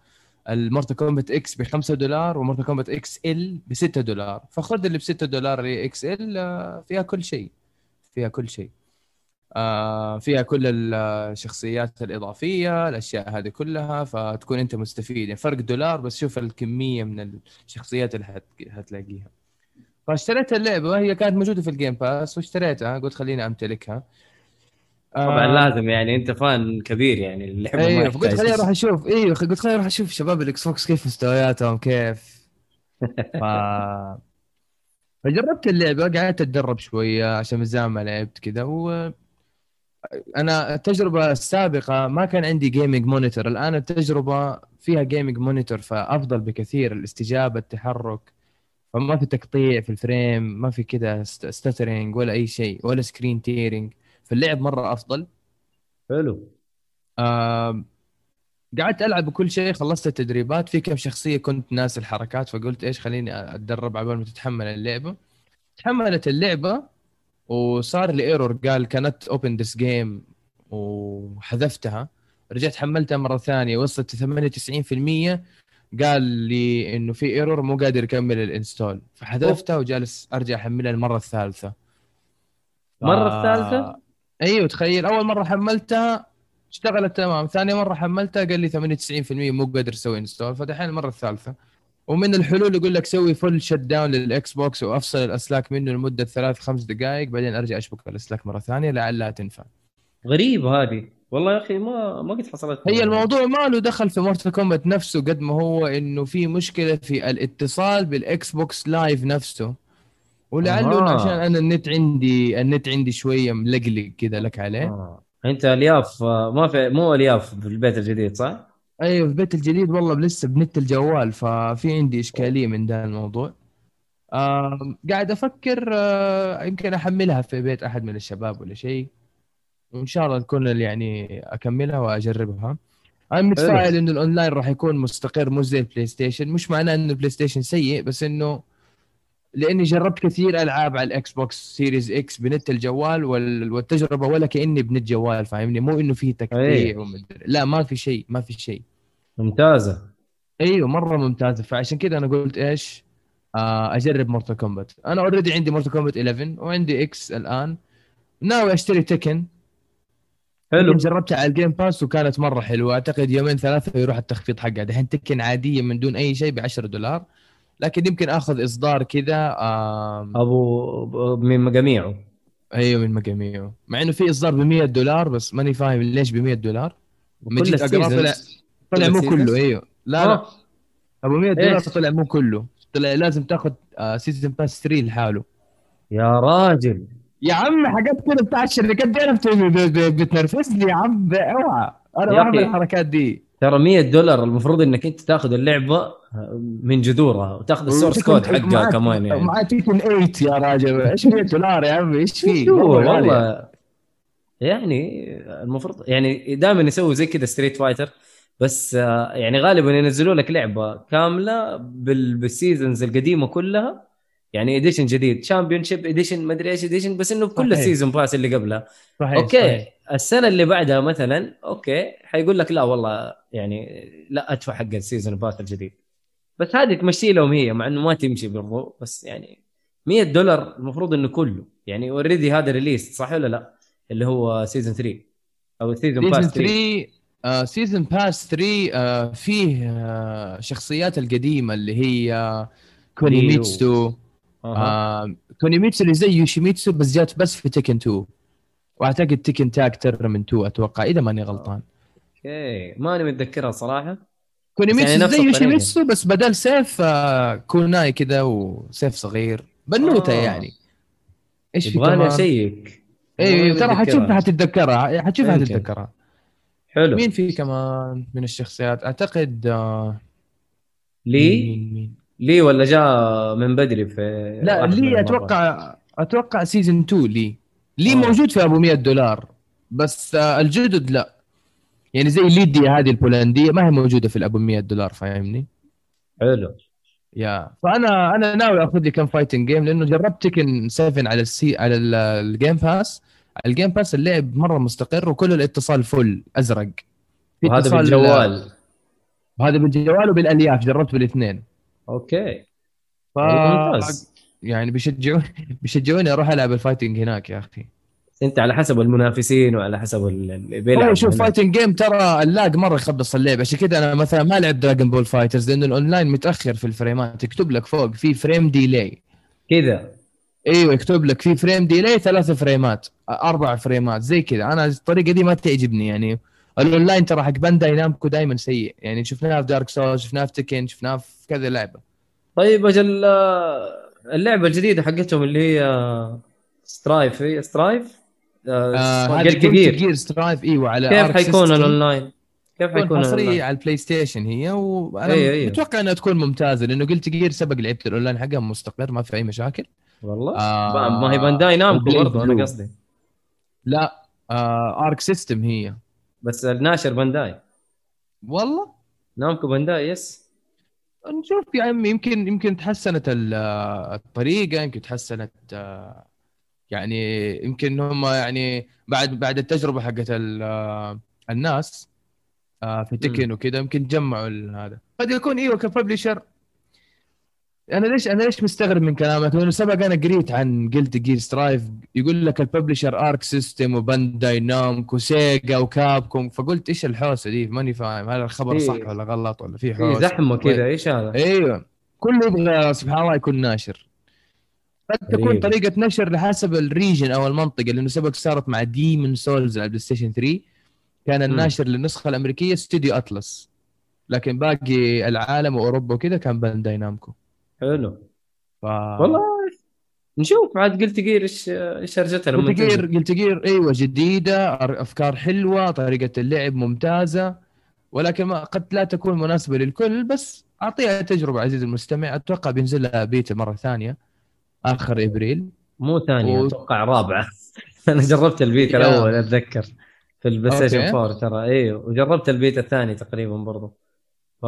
ال Mortal Kombat X ب 5 دولار و Mortal Kombat XL ب 6 دولار. فخذ اللي ب 6 دولار اللي XL آه فيها كل شيء. فيها كل شيء. آه فيها كل الشخصيات الإضافية الأشياء هذه كلها فتكون أنت مستفيد. يعني فرق دولار بس شوف الكمية من الشخصيات اللي هتلاقيها. فاشتريت اللعبة هي كانت موجودة في ال Game Pass واشتريتها قلت خليني أمتلكها. طبعا آه. لازم يعني أنت fan كبير يعني اللعبه أيوه فقلت خليني أروح أشوف أيوه قلت خليني أروح أشوف شباب ال Xbox كيف مستوياتهم كيف. ف فجربت اللعبة قعدت أتدرب شوية عشان من زمان ما لعبت كذا و أنا التجربة السابقة ما كان عندي gaming monitor الآن التجربة فيها gaming monitor فأفضل بكثير الاستجابة التحرك فما في تقطيع في ال frame ما في كذا stuttering ولا أي شيء ولا screen tearing فاللعب مرة أفضل. حلو. آه قعدت ألعب بكل شيء خلصت التدريبات. في كم شخصية كنت ناس الحركات فقلت إيش خليني أتدرب عبال ما تتحمل اللعبة. تحملت اللعبة وصار لي error قال كانت اوبن ذس جيم وحذفتها. رجعت حملتها مرة ثانية وصلت 98% قال لي إنه في ايرور مو قادر يكمل ال install فحذفتها وجالس أرجع أحملها المرة الثالثة. المره ف... الثالثة؟ أيوه تخيل. أول مرة حملتها اشتغلت تمام. ثاني مرة حملتها قال لي 98% مو قادر أسوي install فدحين المرة الثالثة. ومن الحلول يقول لك سوي full shutdown لل Xbox وأفصل الأسلاك منه لمدة ثلاث خمس دقائق بعدين أرجع أشبك الاسلاك مرة ثانية لعلها تنفع. غريب هذه. والله يا أخي ما ما قد حصلت. هي الموضوع ما له دخل في Mortal Kombat نفسه قد ما هو إنه في مشكلة في الاتصال بال Xbox Live نفسه. ولعله آه. عشان أنا النت عندي النت عندي شوية ملقلق كذا لك عليه آه. أنت الياف ما في مو الياف في البيت الجديد صح؟ أيوه في البيت الجديد والله لسه بنت الجوال ففي عندي إشكالية من ذا الموضوع آه قاعد أفكر آه يمكن أحملها في بيت أحد من الشباب ولا شيء وإن شاء الله تكون يعني أكملها وأجربها أنا متفائل إنه الأونلاين راح يكون مستقر مو زي ال PlayStation مش معناه إنه ال PlayStation سيء بس إنه لأني جربت كثير ألعاب على ال Xbox Series X بنت الجوال والتجربة ولا كأني بنت جوال فاهمني؟ مو إنه في تقطيع ومدري. لا ما في شيء ما في شيء. ممتازة. أيوه مرة ممتازة. فعشان كذا أنا قلت إيش؟ آه أجرب Mortal Kombat أنا already عندي Mortal Kombat 11 وعندي X الآن. ناوي أشتري Tekken حلو. جربتها على ال Game Pass وكانت مرة حلوة. أعتقد يومين ثلاثة يروح التخفيض حقها. دحين Tekken عادية من دون أي شيء ب 10 دولار. لكن يمكن آخذ إصدار كذا أبو من جميعه أيوه من ميجاميو مع إنه في إصدار ب 100 دولار بس ماني فاهم ليش ب 100 دولار. كل أقرأ. طلع مو؟ كله أيوه. لا لا. آه. أبو 100 دولار؟ طلع مو كله. طلع لازم تاخذ season pass 3 لحاله. يا راجل. يا عم حاجات كده بتاع الشركات دي أنا بتنرفزني يا عم اوعى أنا أخي. الحركات دي. ترى 100 دولار المفروض إنك أنت تاخذ اللعبة من جذورها وتاخذ ال source code حقها كمان يعني. معاك Tekken 8 يا راجل. إيش 100 دولار يا عم إيش في شو مرة غالية. والله. يعني المفروض يعني دائما يسووا زي كذا Street Fighter بس آه، يعني غالبا ينزلوا لك لعبة كاملة بال- بال seasons القديمة كلها. يعني edition جديد championship edition ما أدري إيش edition بس إنه بكل. ال season pass اللي قبلها. صحيح okay. صحيح. السنة اللي بعدها مثلا okay حيقول لك لا والله يعني لا أدفع حق ال season pass الجديد. بس هذه تمشي لهم هي مع إنه ما تمشي برضو بس يعني 100 دولار المفروض إنه كله. يعني already هذا release صح ولا لا؟ اللي هو season 3 أو season pass 3 3 season pass 3 آه، فيه آه، شخصيات القديمة اللي هي Kunimitsu. آه، Kunimitsu اللي زي Yoshimitsu بس جات بس في Tekken 2 وأعتقد Tekken Tag Tournament 2 أتوقع إذا ماني غلطان. Okay. ماني متذكرها صراحة. Kunimitsu يعني زي. Yoshimitsu بس بدل سيف آه، kunai كذا وسيف صغير. بنوتة آه. يعني. إيش في كمان؟ أ check. اي ترى. حتشوفها حتتذكرها. حتشوفها. حتتذكرها. حلو. مين في كمان من الشخصيات؟ أعتقد آه، لي؟ مين مين لي ولا جاء من بدري في لا من لي؟ أتوقع أتوقع season 2 لي. لي آه. موجود في أبو 100 دولار بس آه، الجدد لا. يعني زي ليديا هذه البولندية ما هي موجودة في الأبو 100 دولار فاهمني؟ حلو. Yeah. فأنا أنا ناوي آخذ لي كم fighting game لأنه جربت Tekken 7 على السي على ال- ال Game Pass ال Game Pass اللعب مرة مستقر وكل الاتصال فل أزرق. وهذا بالجوال. هذا بالجوال وبالألياف جربت بالاثنين. Okay. ف والله ممتاز. يعني بيشجعوني بيشجعوني أروح ألعب ال fighting هناك يا أخي. أنت على حسب المنافسين وعلى حسب ال- اللي شوف. fighting game ترى ال lag مرة يخبص اللعب. عشان كذا أنا مثلا ما لعب Dragon Ball FighterZ لأنه الاونلاين متأخر في ال frame ات. يكتب لك فوق في frame delay كذا. إيوه يكتب لك في frame delay ثلاث frame ات أربع frame ات زي كذا. أنا الطريقة دي ما تعجبني يعني. الاونلاين ترى حق Bandai Namco دائما سيء. يعني شفناها في Dark Souls شفناها في Tekken شفناها في كذا لعبة. طيب أجل آه، اللعبة الجديدة حقتهم اللي هي Strive هي Strive Gear Gear Strive إيوه على كيف حيكون. الاونلاين؟ كيف حيكون حصريه؟ على ال PlayStation هي وأنا أيوة، أيوة. متوقع إنها تكون ممتازة لأنه Guilty Gear سبق لعبت الاونلاين حقها مستقر ما في أي مشاكل والله آه، ما هي Bandai Namco برضه أنا. قصدي لا آه Arc System هي بس الناشر Bandai والله Namco Bandai yes نشوف يا عمي يمكن يمكن تحسنت ال- الطريقة يمكن تحسنت آه، يعني يمكن هم يعني بعد بعد التجربة حقت آه، الناس آه، في Tekken وكذا يمكن جمعوا هذا. قد يكون إيوه ك publisher أنا ليش أنا ليش مستغرب من كلامك؟ لأنه سبق أنا قريت عن Guilty Gear Strive يقول لك ال publisher Arc System و Bandai Namco Sega و Capcom. فقلت إيش الحوسة دي؟ ماني فاهم. هل الخبر في- صح ولا غلط ولا في في حوسة؟ زحمة كذا. إيش هذا؟ أيوه. كله يبغى سبحان الله يكون ناشر. قد تكون غريب. طريقة نشر لحسب ال region أو المنطقة لأنه سبق صارت مع Demon's Souls على ال PlayStation 3 كان الناشر للنسخة الأمريكية استوديو Atlus لكن باقي العالم وأوروبا وكذا كان Bandai Namco. حلو ف... والله نشوف عاد Guilty Gear إيش إيش هرجتها لما قلت Gear. Guilty Gear إيوه جديدة أفكار حلوة طريقة اللعب ممتازة ولكن ما قد لا تكون مناسبة للكل بس أعطيها تجربة عزيزي المستمع أتوقع بينزل لها بيتا مرة ثانية آخر إبريل مو ثانية و- أتوقع رابعة أنا جربت البيتا. الأول أتذكر في ال PlayStation okay. 4 ترى إيوه وجربت البيتا الثاني تقريبا برضو ف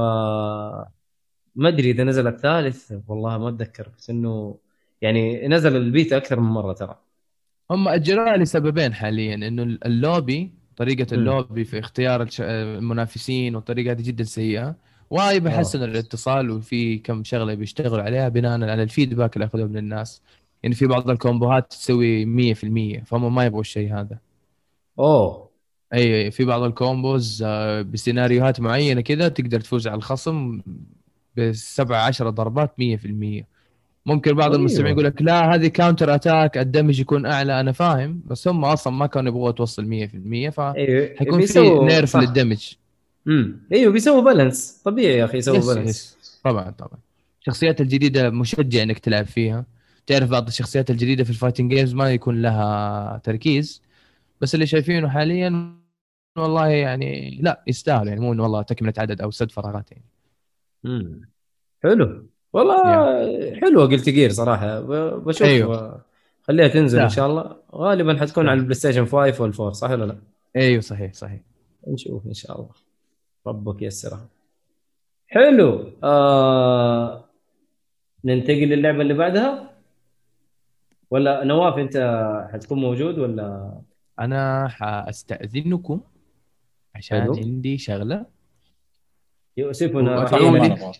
ما أدري إذا نزل الثالث والله ما أتذكر بس إنه يعني نزل البيتا أكثر من مرة ترى. هم اجلوها لسببين حاليا إنه اللوبي طريقة. اللوبي في اختيار المنافسين والطريقة هذه جدا سيئة. وهاي بحسن الاتصال وفي كم شغلة بيشتغلوا عليها بناء على ال feedback اللي أخذوه من الناس. يعني في بعض ال combo هات تسوي 100% فهم ما يبغوا الشيء هذا. أوه. أي في بعض ال combos آه، بسيناريوهات معينة كذا تقدر تفوز على الخصم بسبع عشرة ضربات 100% ممكن بعض أيوه. المستمعين يقول لك لا هذه counter attack ال damage يكون أعلى أنا فاهم بس هم أصلا ما كانوا يبغوا توصل 100% فحيكون أيوه في nerf صح. لل damage. امم أيوه بيسووا balance طبيعي يا أخي يسووا yes balance yes طبعا طبعا. الشخصيات الجديدة مشجع إنك تلعب فيها. تعرف بعض الشخصيات الجديدة في ال fighting games ما يكون لها تركيز بس اللي شايفينه حاليا والله يعني لا يستاهل يعني مو إنه والله تكملة عدد أو سد فراغات يعني. حلو. والله حلوة Guilty Gear صراحة. بشوف أيوه. خليها تنزل إن لا. شاء الله. غالبا حتكون لا. على ال PlayStation 5 وال four صح ولا لا؟ أيوه صحيح صحيح. نشوف إن شاء الله. ربك يسرها حلو. آه... ننتقل للعبة اللي بعدها؟ ولا نواف أنت حتكون موجود ولا؟ أنا حأستأذنكم عشان حلو. عندي شغلة. يؤسفنا رحيلا لي.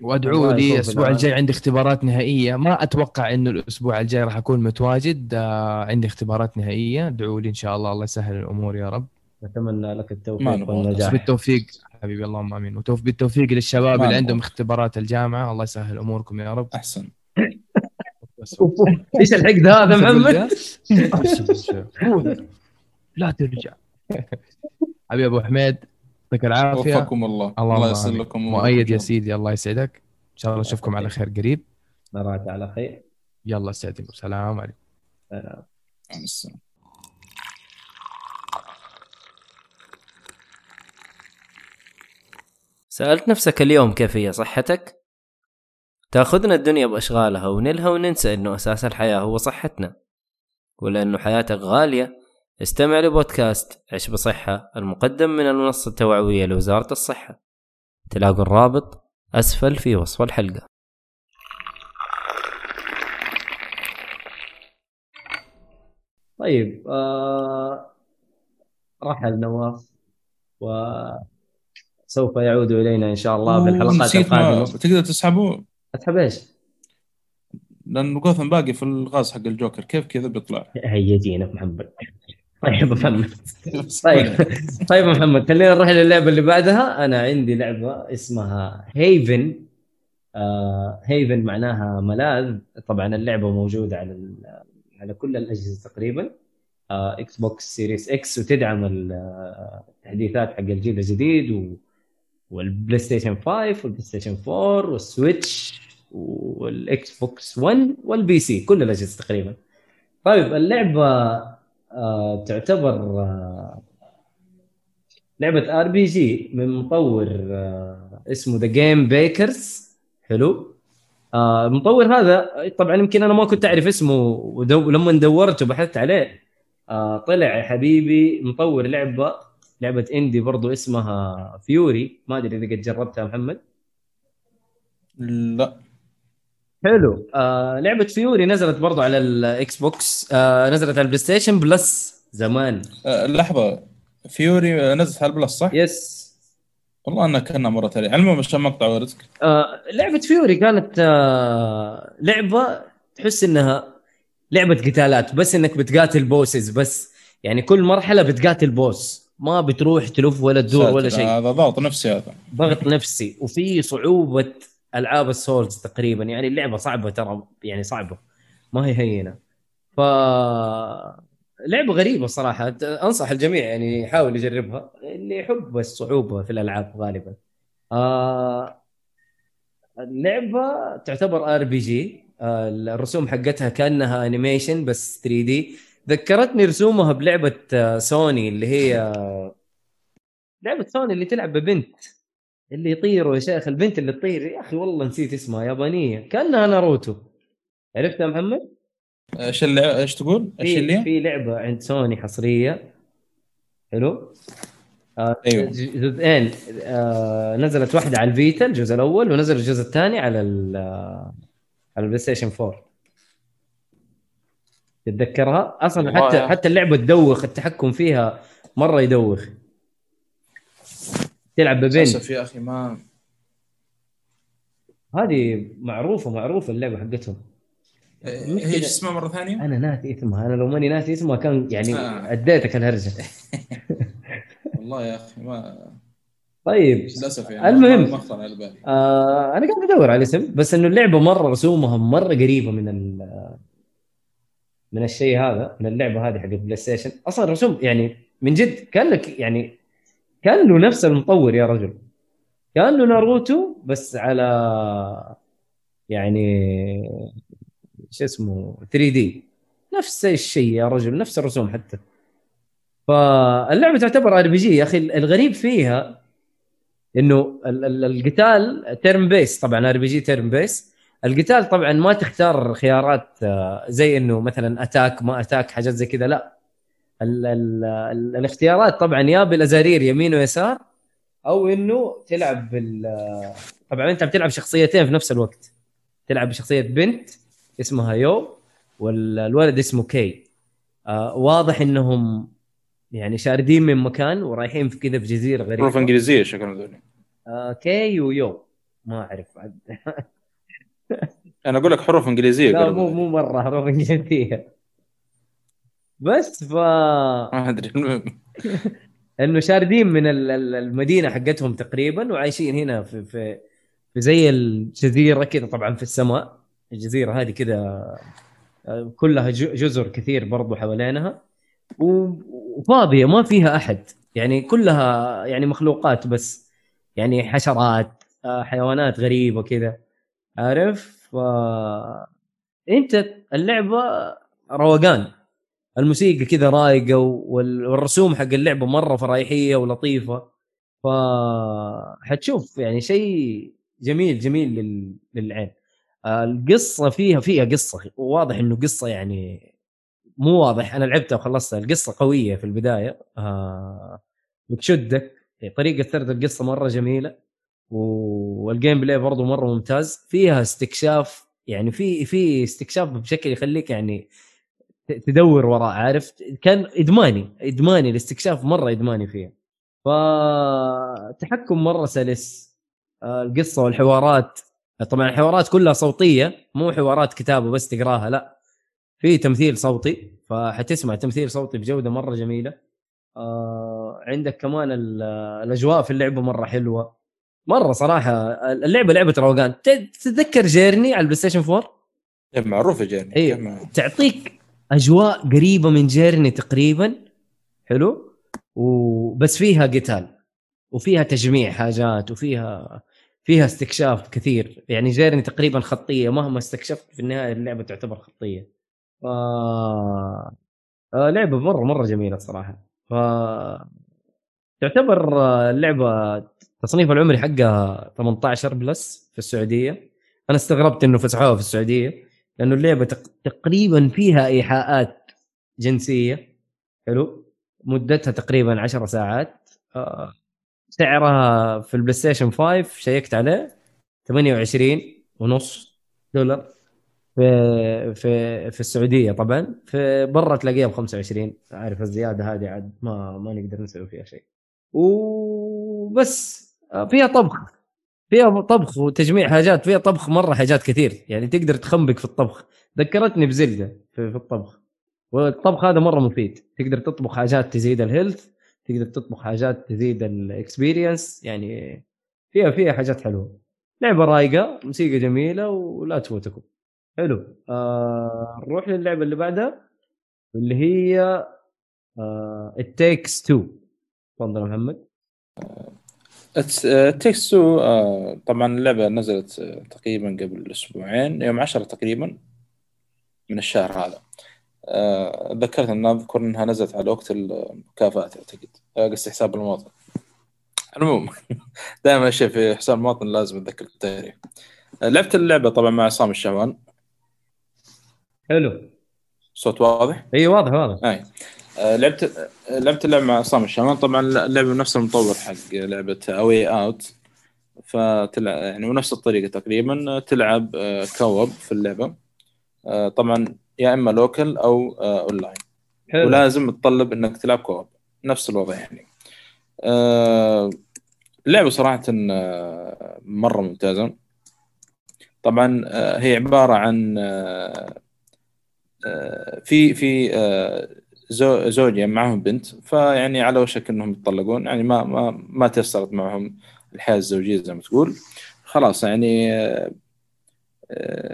وادعوا لي الأسبوع. الجاي عندي اختبارات نهائية. ما أتوقع إنه الأسبوع الجاي راح أكون متواجد. آه، عندي اختبارات نهائية. ادعوا لي إن شاء الله. الله يسهل الأمور يا رب. نتمنى لك التوفيق والنجاح. بالتوفيق. حبيبي اللهم آمين. وتوفيق بالتوفيق للشباب اللي عندهم. اختبارات الجامعة. الله يسهل أموركم يا رب. أحسن. إيش الحقد هذا محمد؟ لا ترجع. حبيبي أبو حميد. يعطيك العافية. وفقكم الله. اللهم الله يسر. لكم مؤيد يا سيدي الله يسعدك. إن شاء الله نشوفكم على خير قريب. نراك على خير. يلا استاذنكم سلام عليكم. مع السلامة. سألت نفسك اليوم كيف هي صحتك؟ تأخذنا الدنيا بأشغالها ونلهى وننسى إنه أساس الحياة هو صحتنا ولأنه حياتك غالية استمع لبودكاست عش بصحة المقدم من المنصة التوعوية لوزارة الصحة. تلاقوا الرابط أسفل في وصف الحلقة. طيب آه... رحل نواف وسوف يعود إلينا إن شاء الله بالحلقات نسيت ما القادمة. تقدر تسحبه؟ أسحب إيش؟ لأنه جوثم باقي في الغاز حق الجوكر كيف كذا بيطلع؟ هيجينا محمد طيب محمد. طيب. طيب. محمد خلينا نروح للعبة اللي بعدها. أنا عندي لعبة اسمها هيفن آه هيفن معناها ملاذ. طبعا اللعبة موجودة على على كل الأجهزة تقريبا. آه Xbox Series X وتدعم آه، التحديثات حق الجيل الجديد و وال PlayStation 5 وال PlayStation 4 وال Switch وال Xbox 1 وال PC كل الأجهزة تقريبا. طيب اللعبة آه تعتبر آه لعبة RPG من مطور آه اسمه The Game Bakers حلو. المطور هذا طبعا يمكن أنا ما كنت أعرف اسمه ودو لما دورت وبحثت عليه طلع يا حبيبي مطور لعبة لعبة indie برضو اسمها Furi ما أدري إذا قد جربتها محمد. لا. حلو. آه لعبة Furi نزلت برضو على الإكس بوكس. آه نزلت على البلاي ستيشن Plus زمان. آه، لحظة. Furi نزلت على ال Plus صح؟ yes والله إنها كأنها مرت علي على المهم عشان مقطع ورزق. آه لعبة Furi كانت آه لعبة تحس إنها لعبة قتالات بس إنك بتقاتل bosses بس. يعني كل مرحلة بتقاتل boss ما بتروح تلف ولا تدور ولا شيء. هذا ضغط نفسي هذا. ضغط نفسي. وفي صعوبة ألعاب ال Souls تقريبا يعني اللعبة صعبة ترى يعني صعبة ما هي هينة. ف لعبة غريبة صراحة أنصح الجميع يعني يحاول يجربها اللي يحب الصعوبة في الألعاب غالبا. آه اللعبة تعتبر RPG الرسوم حقتها كأنها animation بس 3D. ذكرتني رسومها بلعبة آه، سوني اللي هي لعبة سوني اللي تلعب ببنت. اللي يطيروا يا شيخ البنت اللي تطير يا أخي والله نسيت اسمها يابانية كأنها ناروتو عرفتها محمد؟ إيش اللي إيش تقول؟ إيش في اللي؟ في لعبة عند سوني حصرية حلو آه. ج- جزئين آه نزلت واحدة على ال Vita الجزء الأول ونزل الجزء الثاني على ال- على البلاي ستيشن 4 تتذكرها؟ أصلا حتى حتى اللعبة تدوخ التحكم فيها مرة يدوخ تلعب ببنت للأسف يا أخي ما هذه معروفة معروفة اللعبة حقتهم. هي إيش اسمها مرة ثانية؟ أنا ناسي اسمها. أنا لو ماني ناسي اسمها كان يعني آه. اديتك الهرجه والله يا أخي ما طيب. للأسف يعني المهم. ما خطر على بالي. آه أنا قاعد أدور على اسم بس إنه اللعبة مرة رسومها مرة قريبة من ال من الشيء هذا من اللعبة هذه حق البلاي ستيشن أصلا رسوم يعني من جد كان لك يعني كانه نفس المطور يا رجل. كانه ناروتو بس على يعني شو اسمه 3D. نفس الشيء يا رجل نفس الرسوم حتى. فاللعبة تعتبر RPG يا أخي. الغريب فيها إنه ال- ال- القتال turn base طبعا RPG turn base القتال طبعا ما تختار خيارات آه، زي إنه مثلا attack ما attack حاجات زي كذا لا. ال ال ال الاختيارات طبعا يا بالأزارير يمين ويسار أو إنه تلعب بال طبعا أنت بتلعب شخصيتين في نفس الوقت. تلعب بشخصية بنت اسمها يو والولد اسمه كي. آه واضح إنهم يعني شاردين من مكان ورايحين في كذا في جزيرة غريبة. حروف إنجليزية شكلهم ذولي. آه كي ويو. ما أعرف. أنا أقول لك حروف إنجليزية لا. مو مو مرة حروف إنجليزية. بس ف ما أدري المهم. انه شاردين من ال- ال- المدينة حقتهم تقريبا وعايشين هنا في في, في زي الجزيرة كذا طبعا في السماء. الجزيرة هذه كذا كلها جزر كثير برضو حوالينها. وفاضية ما فيها أحد. يعني كلها يعني مخلوقات بس. يعني حشرات حيوانات غريبة كذا. عارف؟ ف أنت اللعبة روقان. الموسيقى كذا رايقة وال- والرسوم حق اللعبة مرة فرايحيه ولطيفة. ف حتشوف يعني شيء جميل جميل لل... للعين. آه، القصة فيها فيها قصة واضح إنه قصة يعني مو واضح. أنا لعبتها وخلصتها. القصة قوية في البداية. آه بتشدك. طريقة سرد القصة مرة جميلة. وال gameplay برضو مرة ممتاز. فيها استكشاف يعني في في استكشاف بشكل يخليك يعني تدور وراء عارف؟ كان إدماني إدماني الاستكشاف مرة إدماني فيها. فتحكم مرة سلس. آه، القصة والحوارات. طبعا الحوارات كلها صوتية مو حوارات كتابه بس تقراها لا. في تمثيل صوتي فحتسمع تمثيل صوتي بجودة مرة جميلة. آه عندك كمان ال- الأجواء في اللعبة مرة حلوة. مرة صراحة اللعبة لعبة روقان. تتذكر Journey على البلاي ستيشن 4 إيه، معروفة أيوه كيف ما- تعطيك أجواء قريبة من جيرني تقريبا حلو؟ وبس فيها قتال وفيها تجميع حاجات وفيها فيها استكشاف كثير. يعني جيرني تقريبا خطية مهما استكشفت في النهاية اللعبة تعتبر خطية. ف آه، لعبة مرة مرة جميلة الصراحة. ف تعتبر آه، اللعبة تصنيف العمري حقها 18 بلس في السعودية. أنا استغربت إنه فسحوها في السعودية. لأنه اللعبة تق- تقريبا فيها إيحاءات جنسية. حلو. مدتها تقريبا 10 ساعات. آه، سعرها في البلاي ستيشن 5 شيكت عليه 28 ونص دولار. في في في السعودية طبعا. في برا تلاقيها ب 25 عارف الزيادة هذه عاد ما ما نقدر نسوي فيها شيء. وبس. فيها طبخ. فيها طبخ وتجميع حاجات فيها طبخ مرة حاجات كثير. يعني تقدر تخنبق في الطبخ. ذكرتني ب Zelda في, في الطبخ. والطبخ هذا مرة مفيد. تقدر تطبخ حاجات تزيد ال health تقدر تطبخ حاجات تزيد ال experience يعني فيها فيها حاجات حلوة. لعبة رايقة موسيقى جميلة ولا تفوتكم. حلو. آه نروح للعبة اللي بعدها اللي هي آه It Takes 2 تفضل محمد. Takes Two آه، طبعا اللعبة نزلت آه، تقريبا قبل أسبوعين يوم 10 تقريبا من الشهر هذا. آه، ذكرت ان أذكر إنها نزلت على وقت المكافآت أعتقد. آه، قصدي حساب المواطن. المهم دائما شيء في حساب المواطن لازم أتذكر التاريخ لعبت اللعبة طبعا مع عصام الشهوان. حلو. صوت واضح؟ إي واضح واضح. أي. آه، لعبت آه، لعبت اللعبة مع عصام الشهوان طبعا اللعبة نفس المطور حق لعبة A Way Out فتلعب يعني ونفس الطريقة تقريبا تلعب آه، co-op في اللعبة. آه، طبعا يا إما local أو آه، اونلاين ولازم تطلب إنك تلعب co-op نفس الوضع يعني. آه، اللعبة صراحة آه، مرة ممتازة. طبعا آه، هي عبارة عن آه، آه، في في آه، زوجي معهم بنت فيعني على وشك إنهم يتطلقون يعني ما ما ما تيسرت معهم الحياة الزوجية زي ما تقول. خلاص يعني آه،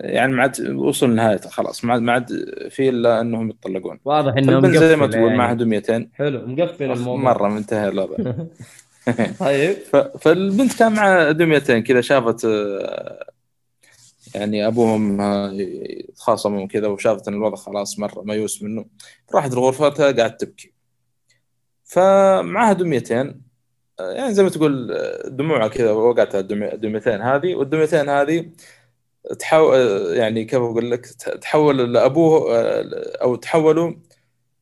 يعني ما عاد وصل لنهايته خلاص ما عاد ما عاد في إلا إنهم يتطلقون. واضح انه زي ما تقول يعني. معها دميتين حلو مقفل الموضوع. مرة منتهى الوضع. طيب. فالبنت كان معها دميتين كذا شافت آه، يعني أبوهم آه، يتخاصموا كذا وشافت إن الوضع خلاص مرة ميؤوس منه راحت لغرفتها قاعد تبكي. فمعها دميتين آه، يعني زي ما تقول آه، دموعها كذا وقعت الدميتين هذه. والدميتين هذه تحول يعني كيف أقول لك تحول لأبوه آه، أو تحولوا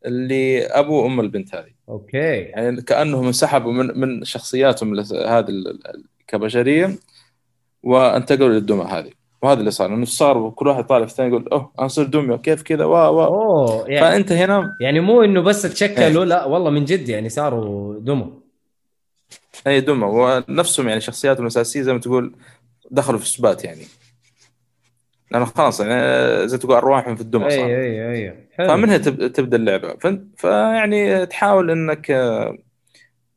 لأبو أم البنت هذه. أوكي. يعني كأنهم انسحبوا من من شخصياتهم هذه كبشرية وانتقلوا للدمى هذه. وهذا اللي صار إنه صار كل واحد طالع في الثاني يقول أوه أنا صرت دميه كيف كذا وا وا أوه يعني, فأنت هنا يعني مو إنه بس إيه. تشكلوا لا والله من جد يعني صاروا دمى اي دمى ونفسهم يعني شخصياتهم الاساسيه زي ما تقول دخلوا في السبات يعني. لأنه خلاص يعني زي ما تقول أرواحهم في الدمى صار. اي اي اي حلو. فمن هنا تب- تبدأ اللعبة. فيعني تحاول إنك آه،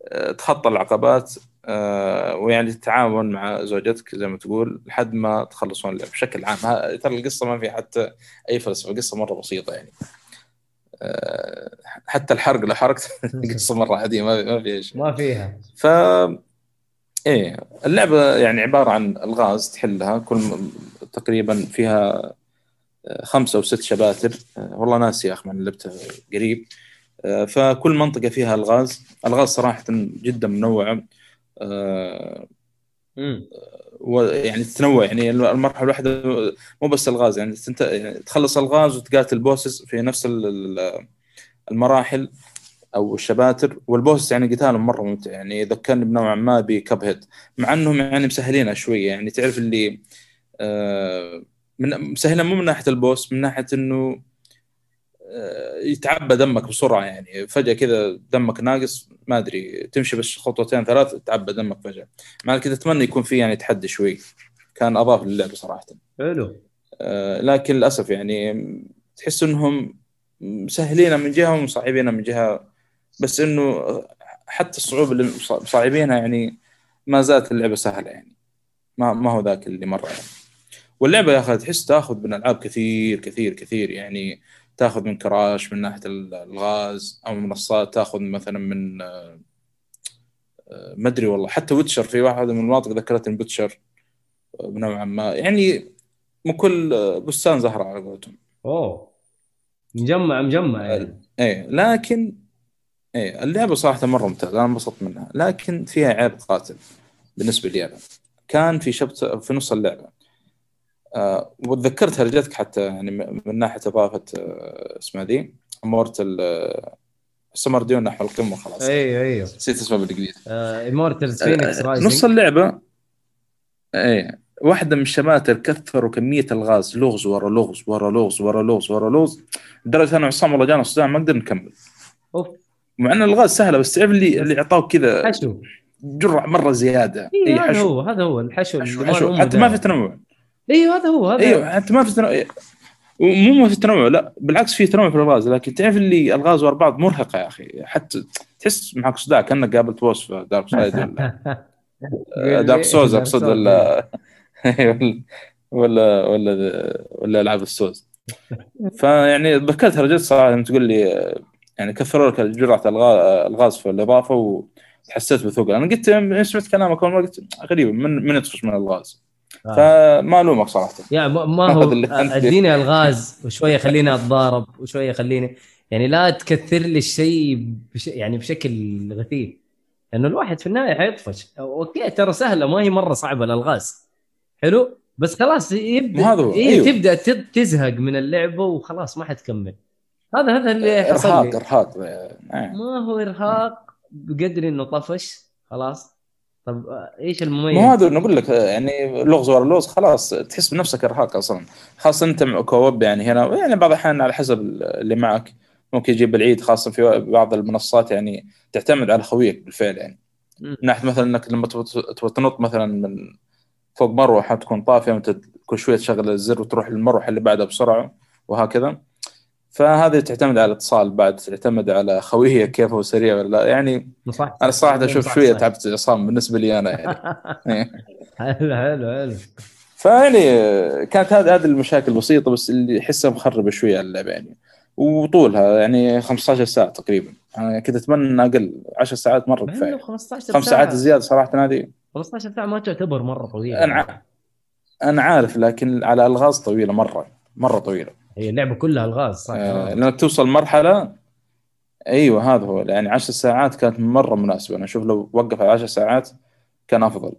آه، تخطى العقبات آه، ويعني تتعاون مع زوجتك زي ما تقول لحد ما تخلصون اللعبه بشكل عام. ترى القصة ما في حتى أي فلسفة القصة مرة بسيطة يعني. آه، حتى الحرق لو حرقت القصة مرة عادية ما ما فيها شيء. ما فيها. ف إيه اللعبة يعني عبارة عن ألغاز تحلها. كل تقريبا فيها آه، خمسة أو ست شباتر. آه، والله ناسي يا أخي من لعبتها قريب. فكل منطقة فيها ألغاز. ألغاز صراحة جدا منوعة. آه، ويعني تتنوع. يعني المرحلة الواحدة مو بس الغاز يعني, تنت... يعني تخلص الغاز وتقاتل بوسز في نفس ال- ال- المراحل أو الشباتر. والبوس يعني قتالهم مرة ممتع. يعني ذكرني بنوعا ما بكب هيد مع إنهم يعني مسهلينها شوية. يعني تعرف اللي آه، من مسهلها مو من ناحية البوس من ناحية إنه يتعبى دمك بسرعة يعني. فجأة كذا دمك ناقص ما أدري تمشي بس خطوتين ثلاث تعبى دمك فجأة. مع كذا أتمنى يكون في يعني تحدي شوي. كان أضاف للعبه صراحة. حلو. آه، لكن للأسف يعني تحس إنهم مسهلينها من جهة ومصعبينها من جهة بس إنه حتى الصعوبة اللي مصعبينها يعني ما زالت اللعبة سهلة يعني. ما ما هو ذاك اللي مرة يعني. واللعبة يا أخي تحس تأخذ من ألعاب كثير كثير كثير يعني. تاخذ من كراش من ناحية الغاز أو منصات تاخذ مثلا من آه، ما أدري والله حتى ويتشر في واحدة من المناطق ذكرتني بويتشر آه، نوعا ما. يعني من كل آه، بستان زهره على قولتهم. أوه. مجمع مجمع يعني. إيه لكن إيه اللعبة صراحة مرة ممتازة أنا انبسطت منها. لكن فيها عيب قاتل بالنسبة لي أنا. كان في شبت في نص اللعبة. آه وتذكرت هرجتك حتى يعني من ناحية إضافة آه اسمها ذي مورتل آه سمر ديون نحو القمه خلاص. أيوه أيوه. نسيت اسمها بالإنجليزي. امورتلز فينيكس آه، نص رايزنج اللعبة إيه واحدة من الشماتر كثروا كمية الغاز. لغز ورا لغز ورا لغز ورا لغز ورا لغز. لدرجة أنا عصام والله جانا صداع ما نقدر نكمل. أوف. مع إن الغاز سهلة بس تعرف اللي اللي اعطاك كذا حشو. جرعه مرة زيادة. اي اي هذا حشو. هو هذا هو الحشو حشو, حشو. حتى ما في. تنوع. أيوه هذا هو هذا أيوه حتى ما في تنوع. ومو ما في تنوع لا بالعكس في تنوع في الغاز لكن تعرف اللي الغاز ورا بعض مرهقة يا أخي. حتى تحس معك صداع كأنك قابلت boss في Darksiders ولا Dark Souls أقصد ولا ولا ولا ولا ألعاب السوز. فيعني تذكرت رجعت صراحة لما تقول لي يعني كثروا لك جرعه الغاز في الإضافة وحسيت بثقل أنا قلت سمعت كلامك أول مره قلت غريب من من يطفش من الغاز؟ فما ألومك صراحة. يعني ما هو. أديني ألغاز وشوية خليني أتضارب وشوية خليني يعني لا تكثر لي الشيء بش يعني بشكل غثيث لأنه الواحد في النهاية حيطفش. أوكي ترى سهلة ما هي مرة صعبة الألغاز. حلو؟ بس خلاص يبدأ هذا إيه أيوه. تبدأ تز- تزهق من اللعبة وخلاص ما حتكمل. هذا هذا اللي حصل إرهاق إرهاق. ما هو إرهاق بقدر إنه طفش خلاص. طب آه، إيش المميز؟ مو هذا نقول لك يعني لغز ورا لغز خلاص تحس بنفسك إرهاق أصلا خاصة أنت مع كوب يعني هنا يعني بعض الأحيان على حسب اللي معك ممكن يجيب العيد خاصة في بعض المنصات يعني تعتمد على خويك بالفعل يعني. من ناحية مثلا إنك لما تنط مثلا من فوق مروحة تكون طافية وأنت كل شوية تشغل الزر وتروح للمروحة اللي بعدها بسرعة وهكذا فهذه تعتمد على الاتصال بعد تعتمد على خويه كيف هو سريع ولا لا. يعني صح أنا صراحة أشوف شوية تعبت عصام بالنسبة لي أنا يعني. إيه. حلو حلو حلو. فيعني كانت هذه هذه المشاكل بسيطة بس اللي أحسها مخربة شوية على اللعبة يعني. وطولها يعني 15 ساعة تقريبا. أنا كنت أتمنى أقل 10 ساعات مرة كفاية. 15 خمس ساعات زيادة صراحة هذه. 15 ساعة ما تعتبر مرة طويلة. أنا ع- أنا عارف لكن على ألغاز طويلة مرة مرة طويلة. هي اللعبة كلها ألغاز صح؟ آه لانك توصل مرحلة أيوه هذا هو يعني 10 ساعات كانت مرة مناسبة. أنا أشوف لو وقف على 10 ساعات كان أفضل.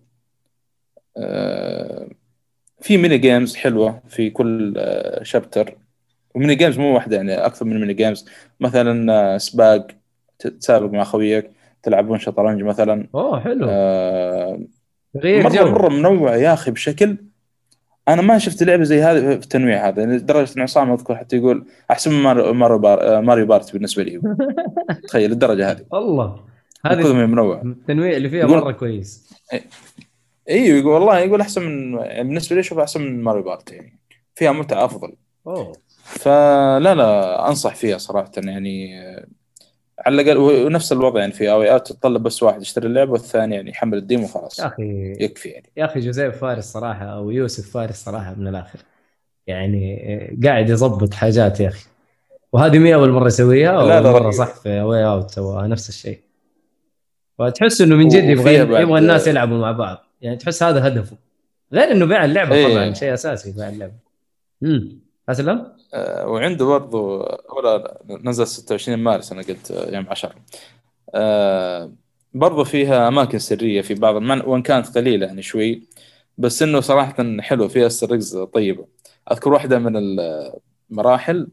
آه في mini games حلوة في كل آه chapter و mini games مو واحدة يعني أكثر من mini games مثلا آه، سباق تتسابق مع خويك تلعبون شطرنج مثلا. أوه حلو. آه تغيير مرة جو. مرة منوع يا أخي بشكل أنا ما شفت لعبة زي هذه في التنويع هذا لدرجة إن عصام اذكر حتى يقول احسن من ماريو ماريو, بار... ماريو بارتي بالنسبة لي. تخيل الدرجة هذه. الله. هذه هي منوع. التنويع اللي فيها يقول- مرة كويس. أيوه يقول والله يقول أحسن من يعني بالنسبة لي أشوف أحسن من ماريو بارتي يعني. فيها متعة أفضل. أوه. فلا لا أنصح فيها صراحة يعني آه، على الأقل ونفس الوضع يعني في A Way Out تتطلب بس واحد يشتري اللعبة والثاني يعني يحمل ال demo وخلاص. يا أخي يكفي يعني. يا أخي جوزيف فارس صراحة أو يوسف فارس صراحة من الآخر. يعني قاعد يظبط حاجات يا أخي. وهذه مي أول مرة يسويها لا، اول لا، مرة. صح في Way Out سواها نفس الشيء. وتحس إنه من جد يبغى يبغى الناس يلعبوا مع بعض. يعني تحس هذا هدفه. غير إنه بيع اللعبة إيه. طبعا شيء أساسي بيع اللعبة. امم أسلم؟ وعنده برضو ولا نزل 26 مارس أنا قلت آه، يوم 10 آه، برضو فيها أماكن سرية في بعض المن... وإن كانت قليلة يعني شوي بس إنه صراحة حلو فيها استرجز طيبة. أذكر واحدة من المراحل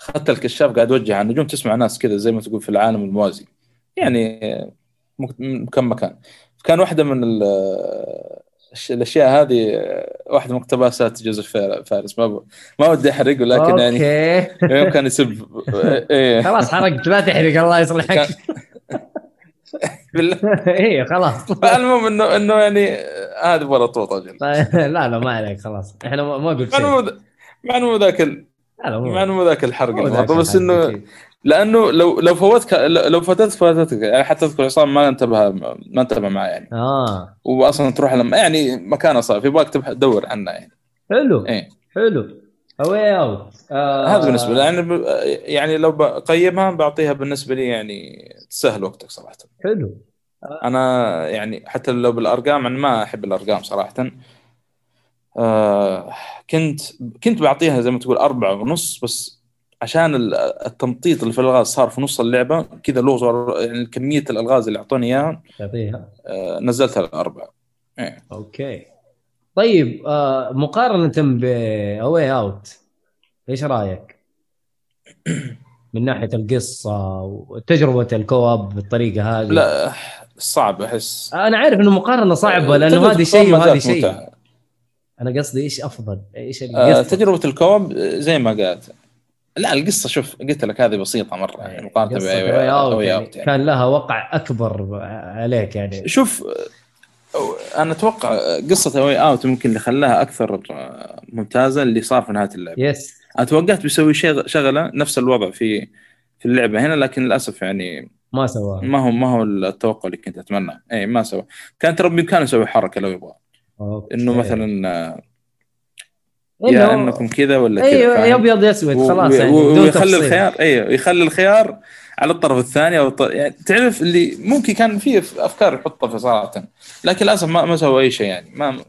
اخذت الكشاف قاعد اوجه على النجوم تسمع ناس كذا زي ما تقول في العالم الموازي. يعني آه، من كم مكان. كان واحدة من الأشياء هذه واحدة من اقتباسات جوزيف فار- فارس. ما ب... ما ودي أحرقه لكن يعني أوكي. يوم كان يسب إيه. خلاص حرقت لا تحرق الله يصلحك. كان- بالله. إيه خلاص. المهم إنه إنه يعني هذه ولا طوط أجل لا لا ما عليك خلاص. إحنا ما قلت شيء. مع إنه ذاك مع إنه مو ذاك الحرق الموضوع بس إنه. لأنه لو لو فوتك لو فوتت فوتتك. يعني حتى اذكر عصام ما انتبه ما انتبه معاه يعني. آه. واصلا تروح لما يعني مكانه صار. في بالك تبحث تدور عنه يعني. حلو. إيه. حلو. A Way Out آه. هذا بالنسبة لي. يعني يعني لو بقيمها بعطيها بالنسبة لي يعني تسهل وقتك صراحة. حلو. أنا يعني حتى لو بالأرقام أنا ما أحب الأرقام صراحة. آه كنت كنت بعطيها زي ما تقول أربعة ونص بس عشان ال- التمطيط اللي في الألغاز صار في نص اللعبة كذا لغز ورا- يعني كمية الألغاز اللي أعطوني إياها تعطيها آه نزلتها لاربعه إيه. أوكي طيب آه مقارنة ب A Way Out إيش رأيك؟ من ناحية القصة وتجربة ال co-op بالطريقة هذه لا صعب أحس أنا عارف إنه مقارنة صعبة لأنه تجربة هذه شيء وهذه شيء. أنا قصدي إيش أفضل؟ إيش آه؟ تجربة ال co-op آه، زي ما قالت لا القصة شوف قلت لك هذه بسيطة مرة يعني مقارنة Way Out A Way يعني Out يعني. كان لها وقع أكبر عليك يعني. شوف أنا أتوقع قصة Way Out ممكن اللي خلاها أكثر ممتازة اللي صار في نهاية اللعبة. بس أنا توقعت بيسوي شيء شغلة نفس الوضع في في اللعبة هنا لكن للأسف يعني ما سواها. ما هو ما هو التوقع اللي كنت اتمناه اي ما سوى كان ترى بإمكانه يسوي حركة لو يبغى. إنه مثلا يا إنكم كذا ولا كذا أيوه؟ يا أبيض يا أسود خلاص يعني ويخلي. الخيار أيوه يخلي الخيار على الطرف الثاني أو الطرف يعني تعرف اللي ممكن كان فيه أفكار يحطها في صراحة لكن للأسف ما ما سوى أي شيء يعني ما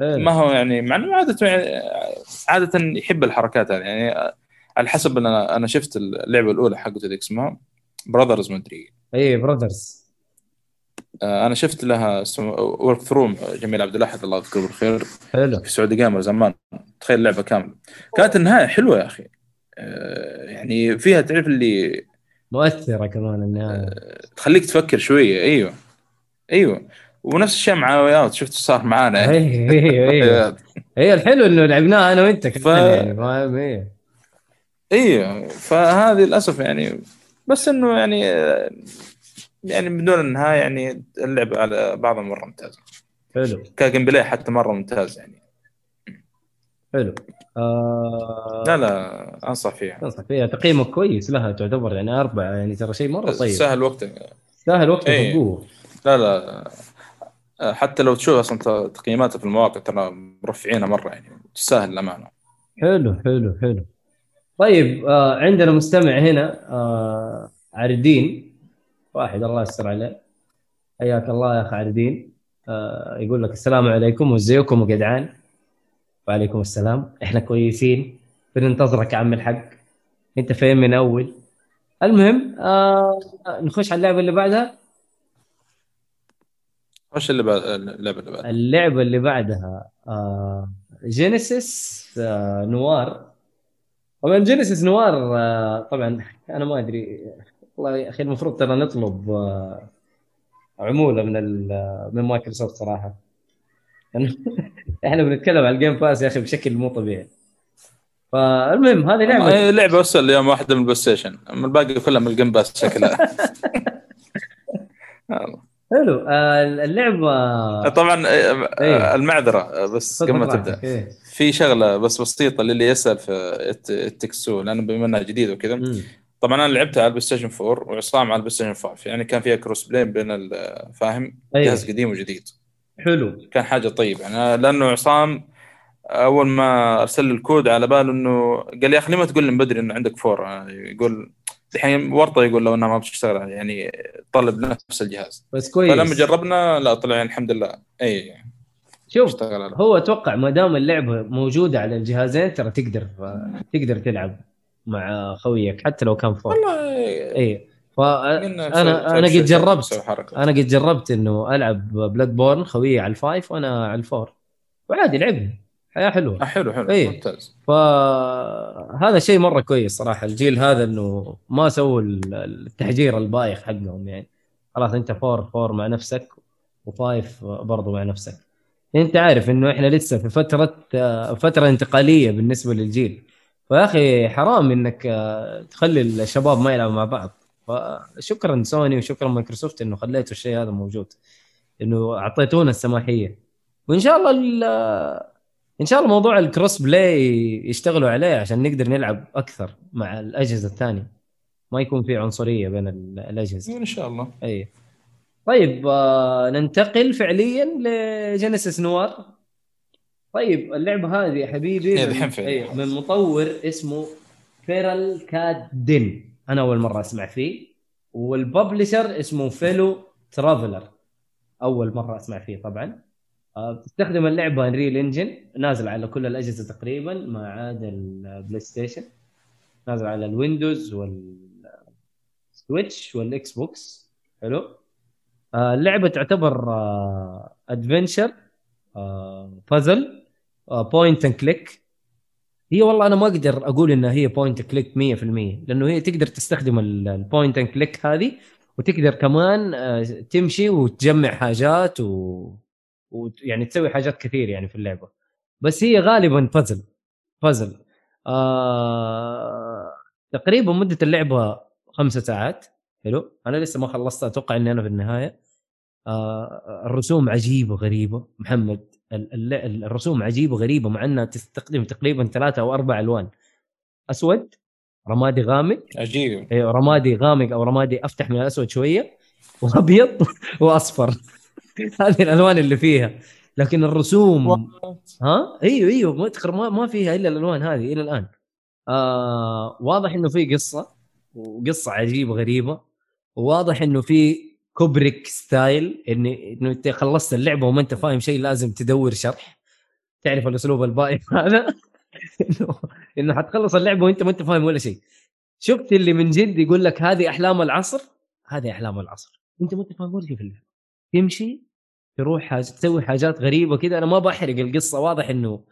إيه. ما هو يعني مع إنه عادة يعني عادة يحب الحركات هذه يعني على حسب أنا أنا شفت اللعبة الأولى حقته ذيك اسمها Brothers مدري إيه Brothers آه، أنا شفت لها walkthrough جميل عبد الاحد الله يذكره بالخير. حلو. في Saudi Gamer زمان. تخيل لعبه كاملة. كانت النهاية حلوة يا أخي. آه، يعني فيها تعرف اللي مؤثرة كمان النهايه تخليك تفكر شوية. أيوه. أيوه. ونفس الشيء مع Way Out شفت صار معانا؟ يعني. إيه إيه. هي الحلو إنه لعبناها أنا وأنت كمان ف- يعني فاهم؟ إيه. أيوه فهذه للأسف يعني. بس إنه يعني يعني بدون النهاية يعني اللعبه على بعضها مرة ممتازه حلو. كجيم بلاي حتى مرة ممتاز يعني. حلو. آه... لا لا أنصح فيها. أنصح فيها. تقييمك كويس لها تعتبر يعني أربعة يعني ترى شيء مرة طيب. سهل وقتك سهل وقتك إيه. بقوه لا لا. حتى لو تشوف أصلا تقييماتها في المواقع ترى مرفعينها مرة يعني. تستاهل الأمانة. حلو حلو حلو. طيب آه عندنا مستمع هنا آه عردين. واحد الله يستر عليه. حياك الله يا اخ عردين آه يقول لك السلام عليكم وازيكم وجدعان وعليكم السلام. إحنا كويسين بننتظرك يا عم الحق. أنت فين من أول. المهم آه نخش على اللعبة اللي بعدها. وش اللي بعد اللعبة اللي بعدها؟ اللعبة اللي بعدها آه Genesis آه Noir. طبعا Genesis Noir آه طبعا أنا ما أدري والله يا أخي المفروض ترى نطلب آه عمولة من من مايكروسوفت صراحة. إحنا بنتكلم على ال Game Pass يا أخي بشكل مو طبيعي. فالمهم هذه لعبة هي لعبة بس اليوم واحدة من البلاي ستيشن. الباقي كلها من ال Game Pass شكلها. حلو. آه، اللعبة طبعا آه، إيه؟ المعذرة بس قبل ما تبدا إيه؟ في شغلة بس بسيطة للي يسأل في It Takes Two لأنه بما إنها جديد وكذا طبعا أنا لعبتها على البلاي ستيشن 4 وعصام على البلاي ستيشن 5 يعني كان فيها cross-play بين فاهم؟ أيه. جهاز قديم وجديد. حلو. كان حاجة طيبة. يعني لأنه عصام أول ما أرسل لي الكود على باله انه قال لي يا أخي ليه ما تقول لي من بدري إنه عندك four؟ يقول الحين ورطة يقول لو إنها ما بتشتغل. يعني طلب نفس الجهاز. بس كويس. فلما جربنا لا طلع يعني الحمد لله. أي. شوف هو أتوقع ما دام اللعبة موجودة على الجهازين ترى تقدر تقدر تلعب. مع خويك حتى لو كان four والله اي فانا أنا قد جربت أنا قد جربت إنه ألعب Bloodborne خويي على ال five وأنا على ال four. وعادي لعبنا. حياة حلوة. آه حلو حلو. إيه. ممتاز. فهذا شيء مرة كويس صراحة الجيل هذا إنه ما سووا التحجير البايخ حقهم يعني. خلاص أنت four four مع نفسك و five برضو مع نفسك. أنت عارف إنه إحنا لسه في فترة فترة انتقالية بالنسبة للجيل. فيا أخي حرام إنك تخلي الشباب ما يلعبوا مع بعض. فشكرا سوني وشكرا مايكروسوفت إنه خليتوا الشيء هذا موجود إنه أعطيتونا السماحية. وإن شاء الله إن شاء الله موضوع ال cross-play يشتغلوا عليه عشان نقدر نلعب أكثر مع الأجهزة الثانية. ما يكون في عنصرية بين الأجهزة. إن شاء الله. أي. طيب آه ننتقل فعليا ل Genesis Noir. طيب اللعبة هذه يا حبيبي من, أي من مطور اسمه Feral Cat Den أنا أول مرة أسمع فيه. وال publisher اسمه Fellow Traveller. أول مرة أسمع فيه طبعا. آه، اللعبة Unreal Engine نازل على كل الأجهزة تقريبا ما عدا ال PlayStation نازل على ال Windows وال Switch وال Xbox حلو. آه، اللعبة تعتبر adventure puzzle point and click هي والله أنا ما أقدر أقول إنها هي point click 100% لأنه هي تقدر تستخدم ال point and click هذه وتقدر كمان آه، تمشي وتجمع حاجات و... ويعني تسوي حاجات كثير يعني في اللعبة. بس هي غالبا بازل بازل آه... تقريبا مدة اللعبة خمسة ساعات. حلو. أنا لسه ما خلصت أتوقع إني أنا في النهاية. آه الرسوم عجيبة غريبة. محمد الرسوم عجيبة غريبة مع إنها تستخدم تقريبا ثلاثة أو أربع ألوان. أسود رمادي غامق. عجيب. أيوه رمادي غامق أو رمادي أفتح من الأسود شوية وأبيض وأصفر. هذه الألوان اللي فيها. لكن الرسوم ها؟ أيوه أيوه ما ما فيها إلا الألوان هذه إلى الآن. آه واضح إنه في قصة وقصة عجيبة غريبة وواضح إنه في Kubrick style اني إنه أنت خلصت اللعبة وما أنت فاهم شيء لازم تدور شرح. تعرف الأسلوب البايخ هذا؟ انه إنه حتخلص اللعبة وأنت ما أنت فاهم ولا شيء. شفت اللي من جد يقول لك هذه أحلام العصر؟ هذه أحلام العصر. أنت ما أنت فاهم ولا شيء في اللعبة. تمشي تروح حاجة تسوي حاجات غريبة كذا أنا ما بحرق القصة واضح انه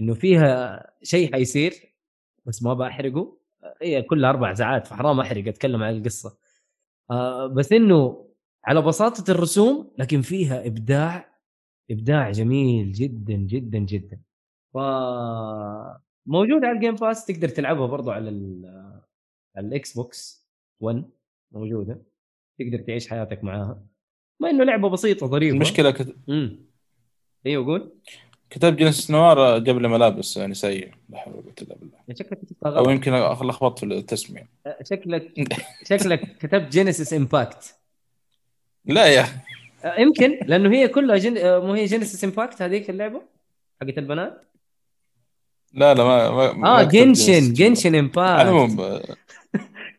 إنه فيها شيء حيصير بس ما بحرقه هي كلها أربع ساعات فحرام أحرق أتكلم عن القصة. آه بس إنه على بساطة الرسوم لكن فيها إبداع إبداع جميل جدا جدا جدا. ف موجود على ال Game Pass تقدر تلعبها برضو على على ال Xbox 1 موجودة. تقدر تعيش حياتك معاها. ما إنه لعبة بسيطة ظريفة. المشكلة كت... امم أيوه قول. كتاب جنس نوار لي ملابس نسائيه لا حول ولا قوة إلا بالله. شكلك كتبت أو يمكن لخبطت في التسمية. شكلك شكلك كتبت جينيسيس امباكت لا يا يمكن لأنه هي كلها جن... آه، مو هي جينيسيس امباكت هذيك اللعبة حقت البنات؟ لا لا ما, ما ما آه Genshin. Genshin Impact المهم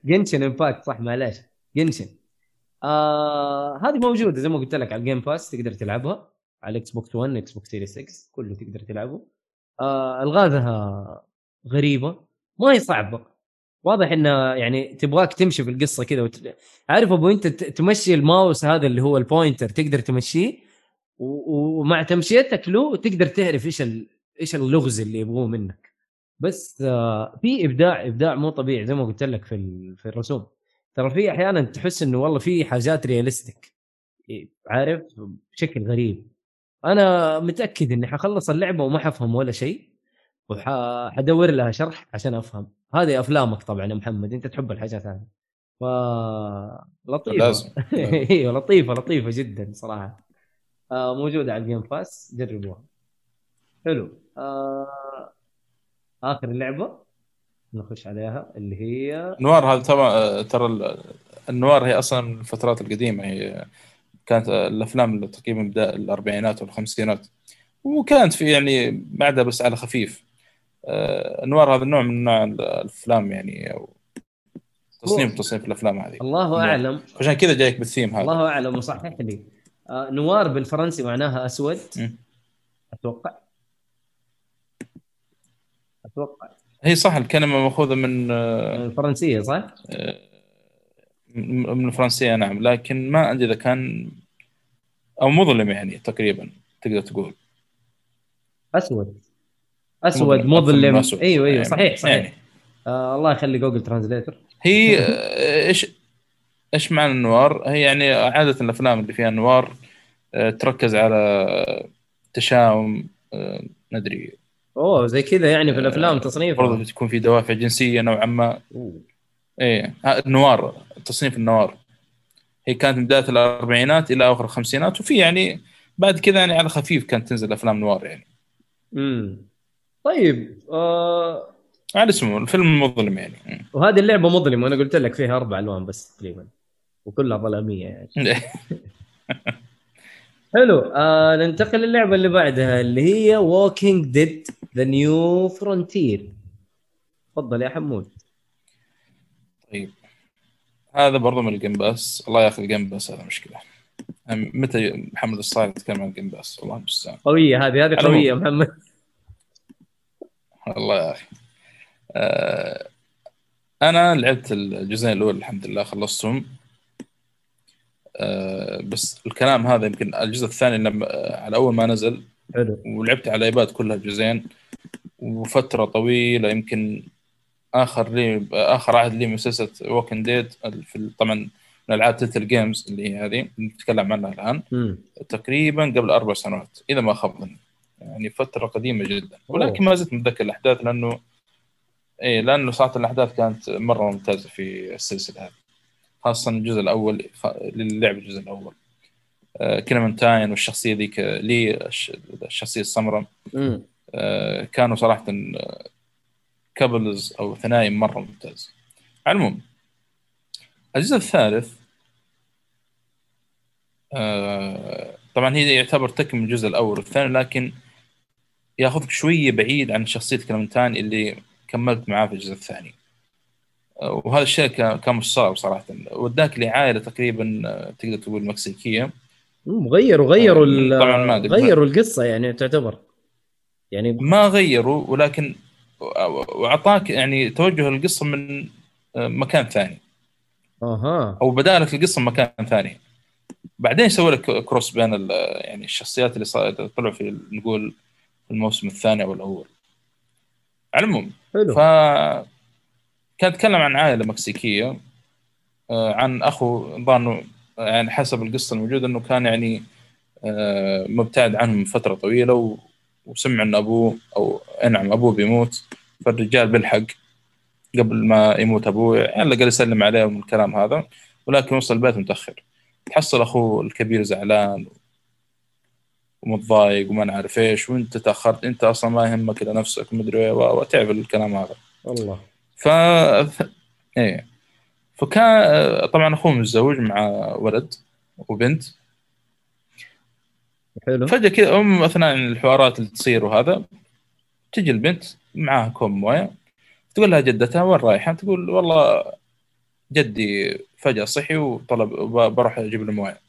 Genshin Impact صح معلش Genshin آه هذه موجودة زي ما قلت لك على ال Game Pass تقدر تلعبها. على ال Xbox 1 Xbox Series 6 كله تقدر تلعبه. آه ألغازها غريبة ما هي صعبة. واضح انها يعني تبغاك تمشي في القصة كذا وت... عارف أبو أنت تمشي الماوس هذا اللي هو ال pointer تقدر تمشيه؟ و- ومع تمشيتك له تقدر تعرف إيش ال... إيش اللغز اللي يبغوه منك. بس آه في إبداع إبداع مو طبيعي زي ما قلت لك في ال... في الرسوم. ترى في أحيانا تحس إنه والله في حاجات رياليستيك عارف؟ بشكل غريب. أنا متأكد إني حخلص اللعبة وما حفهم ولا شيء. وحدور لها شرح عشان أفهم. هذه أفلامك طبعا يا محمد أنت تحب الحاجات هذه. ف لطيفة. لازم. أيوه لطيفة لطيفة جدا صراحة. آه موجودة على ال Game Pass جربوها. حلو. آه آخر اللعبه نخش عليها اللي هي noir هذا طبعا ترى ال- ال noir هي أصلا من الفترات القديمة. هي كانت الأفلام اللي تقريبا بدأ الأربعينات والخمسينات. وكانت في يعني بعدها بس على خفيف. آه، noir هذا النوع من نوع الأفلام يعني أو تصنيف تصنيف الأفلام هذه. الله. أعلم. عشان كذا جايك بالثيم هذا. الله أعلم وصحح لي. آه نوار بالفرنسي معناها أسود. مم. أتوقع. أتوقع. هي صح الكلمة مأخوذة من آه، الفرنسية صح؟ من من الفرنسية نعم. لكن ما أدري إذا كان أو مظلم يعني تقريبا تقدر تقول. أسود. أسود مظلم، أسود. أيوه أيوه يعني- صحيح. صحيح يعني. آه الله يخلي جوجل ترانزليتر هي آه، إيش إيش معنى النوار؟ هي يعني عادة الأفلام اللي فيها نوار آه، تركز على تشاؤم آه، ندري أوه زي كذا يعني في الأفلام برضه تصنيفها. تكون في دوافع جنسية نوعا ما. إيه النوار تصنيف النوار. هي كانت من بداية الأربعينات إلى آخر الخمسينات وفي يعني بعد كذا يعني على خفيف كانت تنزل أفلام نوار يعني. امم طيب آه على اسمه الفيلم مظلم يعني. وهذه اللعبة مظلمة وأنا قلت لك فيها أربع ألوان بس تقريبا وكلها ظلامية يعني. حلو آه ننتقل للعبة اللي بعدها اللي هي Walking Dead The New Frontier تفضل يا حمود. طيب. هذا برضه من ال Game Pass. الله ياخذ ال Game Pass هذا مشكلة. متى محمد الصالح يتكلم عن ال Game Pass؟ والله المستعان قوية هذه هذه قوية محمد. الله يا أخي. آه، أنا لعبت الجزئين الأول الحمد لله خلصتهم. آه، بس الكلام هذا يمكن الجزء الثاني لما على أول ما نزل. حلو. ولعبت على ال iPad كلها الجزئين وفترة طويلة يمكن آخر لي آخر عهد لي من سلسله Walking Dead في طبعا من ألعاب Telltale Games اللي هي هذه نتكلم عنها الآن. امم تقريبا قبل أربع سنوات إذا ما خاب ظني يعني فترة قديمة جدا. ولكن ما زلت متذكر الأحداث لأنه إيه لأنه صارت الأحداث كانت مرة ممتازة في السلسلة هذه. خاصه الجزء الأول للعب الجزء الأول. آه كليمنتاين والشخصية ذيك لي الش- الشخصية السمراء. آه كانوا صراحة couples أو ثنائي مرة ممتاز. على العموم الجزء الثالث آه، طبعا هي يعتبر تكمل الجزء الأول والثاني لكن ياخذك شوية بعيد عن شخصية كلمنتان اللي كملت معاه في الجزء الثاني. آه، وهذا الشيء كان مش صعب صراحة. وداك لعائلة تقريبا آه، تقدر تقول مكسيكية. غيروا غيروا أدري. غيروا القصة يعني تعتبر. يعني ما غيروا ولكن وأعطاك يعني توجه القصة من آه، مكان ثاني. أها. أو بدا لك القصة مكان ثاني. بعدين سوى لك كروس بين يعني الشخصيات اللي طلعوا في نقول الموسم الثاني أو الأول. على العموم ف كان يتكلم عن عائلة مكسيكية آه، عن أخو ظنوا يعني حسب القصة الموجودة إنه كان يعني آه، مبتعد عنهم فترة طويلة و- وسمع إن أبوه أو نعم أبوه بيموت فالرجال بيلحق قبل ما يموت أبوه يعني قال يسلم عليه من الكلام هذا ولكن وصل البيت متأخر. تحصل أخوه الكبير زعلان ومتضايق وما نعرف إيش وأنت تأخرت أنت أصلا ما يهمك إلا نفسك ومدري وتعرف الكلام هذا. والله ف إيه. فكان طبعا أخوه متزوج مع ولد وبنت. حلو. فجأة كذا ام أثناء الحوارات اللي تصير وهذا تجي البنت معاها كوب موية تقول لها جدتها وين رايحة؟ تقول والله جدي فجأة صحي وطلب بروح أجيب له موية.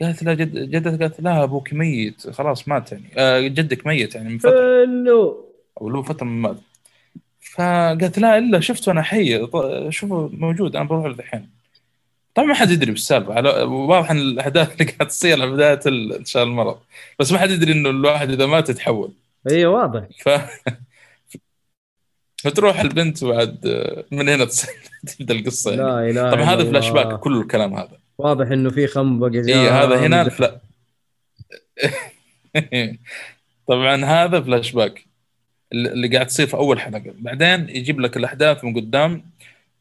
قالت لا جد جدتها قالت لا أبوك ميت. خلاص مات يعني. آه جدك ميت يعني من فترة. حلو أو له فترة من مات. فقالت لا إلا شفته أنا حي. شوفه موجود أنا بروح له الحين. طبعا ما حد يدري بالسالفة. على واضح إن الأحداث اللي قاعد تصير على بداية انتشار المرض. بس ما حد يدري إنه الواحد إذا مات يتحول. اي واضح. ف فتروح البنت بعد من هنا تبدا القصة يعني. لا إله طبعا هذا فلاش باك. كل الكلام هذا. واضح إنه في خنبقه اي هذا هنا فلا طبعا هذا فلاش باك اللي قاعد تصير في أول حلقة. بعدين يجيب لك الأحداث من قدام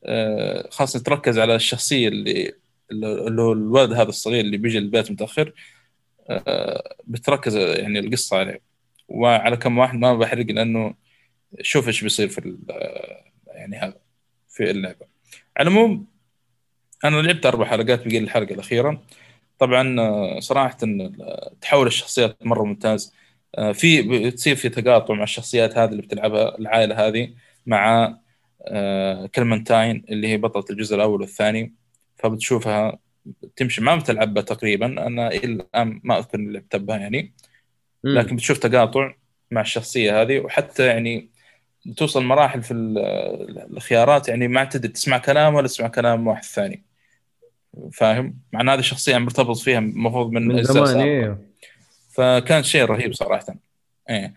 آه، خاصة تركز على الشخصية اللي اللي هو الولد هذا الصغير اللي بيجي البيت متأخر. آه، بتركز يعني القصة عليه. وعلى كم واحد ما بحرق لأنه شوف إيش بيصير في يعني هذا في اللعبة. على العموم أنا لعبت أربع حلقات بقي الحلقة الأخيرة. طبعا آه، صراحة ال- تحول الشخصيات مرة ممتاز. آه، في بتصير في تقاطع مع الشخصيات هذه اللي بتلعبها العائلة هذه مع آه، كلمنتاين اللي هي بطلة الجزء الأول والثاني. فبتشوفها تمشي ما بتلعبها تقريبا. أنا إلى الآن ما أذكر إني لعبت بها يعني. لكن بتشوف تقاطع مع الشخصية هذه. وحتى يعني بتوصل مراحل في ال- الخيارات يعني ما تدري تسمع كلام ولا تسمع كلام واحد ثاني. فاهم؟ مع إن هذه الشخصيه مرتبط فيها المفروض من, من زمان. أيوه فكان شيء رهيب صراحة. إيه.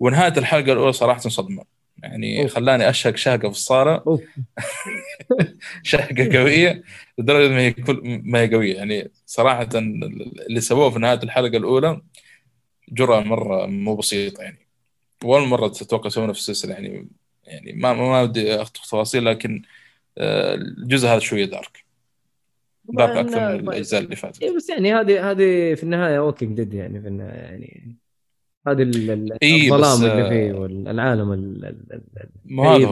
ونهاية الحلقة الأولى صراحة صدمة. يعني أوف. خلاني أشهق شهقة في الصالة. شهقة قوية لدرجة ما هي كل ما هي قوية. يعني صراحة اللي سووه في نهاية الحلقة الأولى جرأة مرة مو بسيطة يعني. واول مرة تتوقع يسوونها في السلسلة. يعني يعني ما ما ما ودي اخطف تفاصيل لكن آه، الجزء هذا شوية دارك. طبعاً، أكثر من. الأجزاء اللي فاتت اي بس يعني هذه هذه في النهاية Walking Dead يعني في النهاية يعني هذه ال- ال- إي، الظلام بس، اللي آه، فيه والعالم.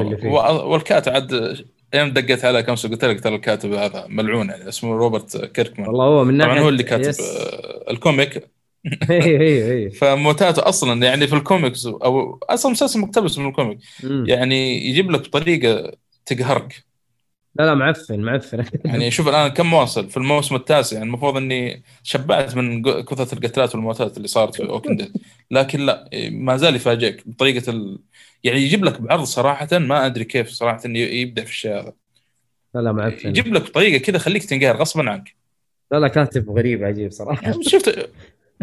اللي فيه. والكاتب عاد يوم دقيت عليه كم قلت لك ترى الكاتب هذا ملعون يعني اسمه روبرت كيركمان والله هو من ناحيه طبعا هو اللي كاتب يس. آه، الكوميك اي اي اي فموتاته أصلا يعني في الكوميكس أو أصلا مسلسل مقتبس من ال comic. يعني يجيب لك بطريقة تقهرك لا لا معفن معفن. يعني شوف الآن كم واصل في الموسم التاسع. يعني المفروض إني شبعت من كثرة القتلات والموتات اللي صارت في Walking Dead لكن لا ما زال يفاجئك بطريقة ال... يعني يجيب لك بعرض صراحة ما أدري كيف صراحة انه يبدع في الشيء هذا. لا لا معفن. يجيب لك بطريقه كذا خليك تنقهر غصبا عنك. لا لا كاتب غريب عجيب صراحة. شفت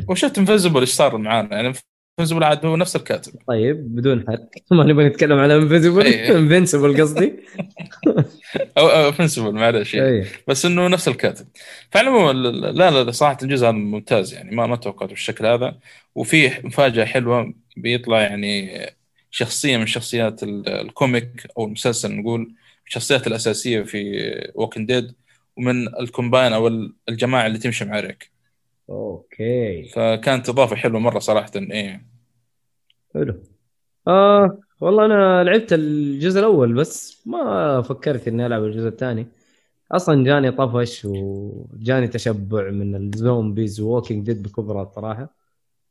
وشفت Invincible إيش صار معانا. يعني Invincible عاد هو نفس الكاتب. طيب بدون حرق ما نبغى نتكلم على Invisible إيه. Invincible قصدي. أو Invincible معلش يعني. بس إنه نفس الكاتب. ال- لا لا صراحة الجزء هذا ممتاز يعني. ما ما توقعته بالشكل هذا. وفي مفاجأة حلوة بيطلع يعني شخصية من شخصيات ال- ال comic أو المسلسل نقول الشخصيات الأساسية في Walking Dead ومن ال companion أو ال- الجماعة اللي تمشي مع ريك أوكي. فكانت اضافه حلوة مرة صراحة إيه. حلو. آه والله أنا لعبت الجزء الأول بس ما فكرت إني ألعب الجزء الثاني. أصلا جاني طفش وجاني تشبع من ال zombies و Walking Dead بكبرى الصراحه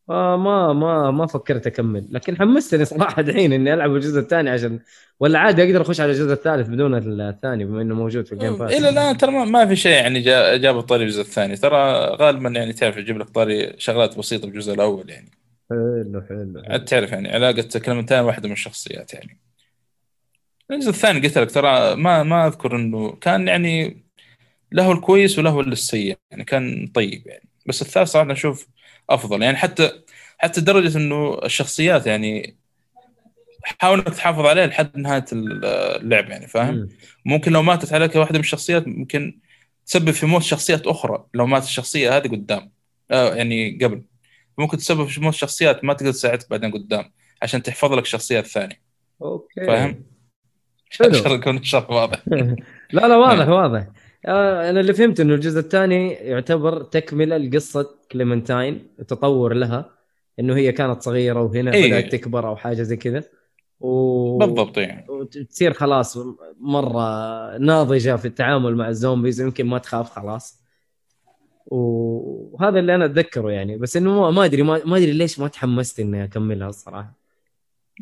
فما ما ما فكرت أكمل. لكن حمستني صراحة دحين إني ألعب الجزء الثاني عشان ولا عادي أقدر أخش على الجزء الثالث بدون الثاني بما إنه موجود في ال Game Pass إلى الآن ترى ما- ما في شيء يعني جا- جاب الطاري الجزء الثاني. ترى غالبا يعني تعرف يجيب لك طاري شغلات بسيطة بالجزء الأول يعني. حلو حلو. عاد تعرف يعني علاقة كلمتين واحدة من الشخصيات يعني. الجزء الثاني قلت لك ترى ما ما أذكر إنه كان يعني له الكويس وله السيء يعني كان طيب يعني. بس الثالث صراحة أشوف أفضل يعني حتى حتى لدرجه إنه الشخصيات يعني حاول إنك تحافظ عليها لحد نهاية اللعبه يعني فاهم؟ مم. ممكن لو ماتت عليك واحدة من الشخصيات ممكن تسبب في موت شخصيات أخرى لو ماتت الشخصية هذه قدام آه يعني قبل ممكن تسبب في موت شخصيات ما تقدر تساعدك بعدين قدام عشان تحفظ لك الشخصيه الثانية أوكي فاهم؟ حلو. يكون الشرح واضح لا لا واضح واضح آه أنا اللي فهمت إنه الجزء الثاني يعتبر تكملة لقصة كليمنتاين تطور لها إنه هي كانت صغيرة وهنا إيه. بدأت تكبر أو حاجة زي كذا. و... بالضبط يعني وتصير خلاص مرة ناضجة في التعامل مع ال zombies يمكن ما تخاف خلاص. وهذا اللي أنا أتذكره يعني. بس إنه ما- أدري ما, ما أدري ليش ما تحمست إني أكملها الصراحة.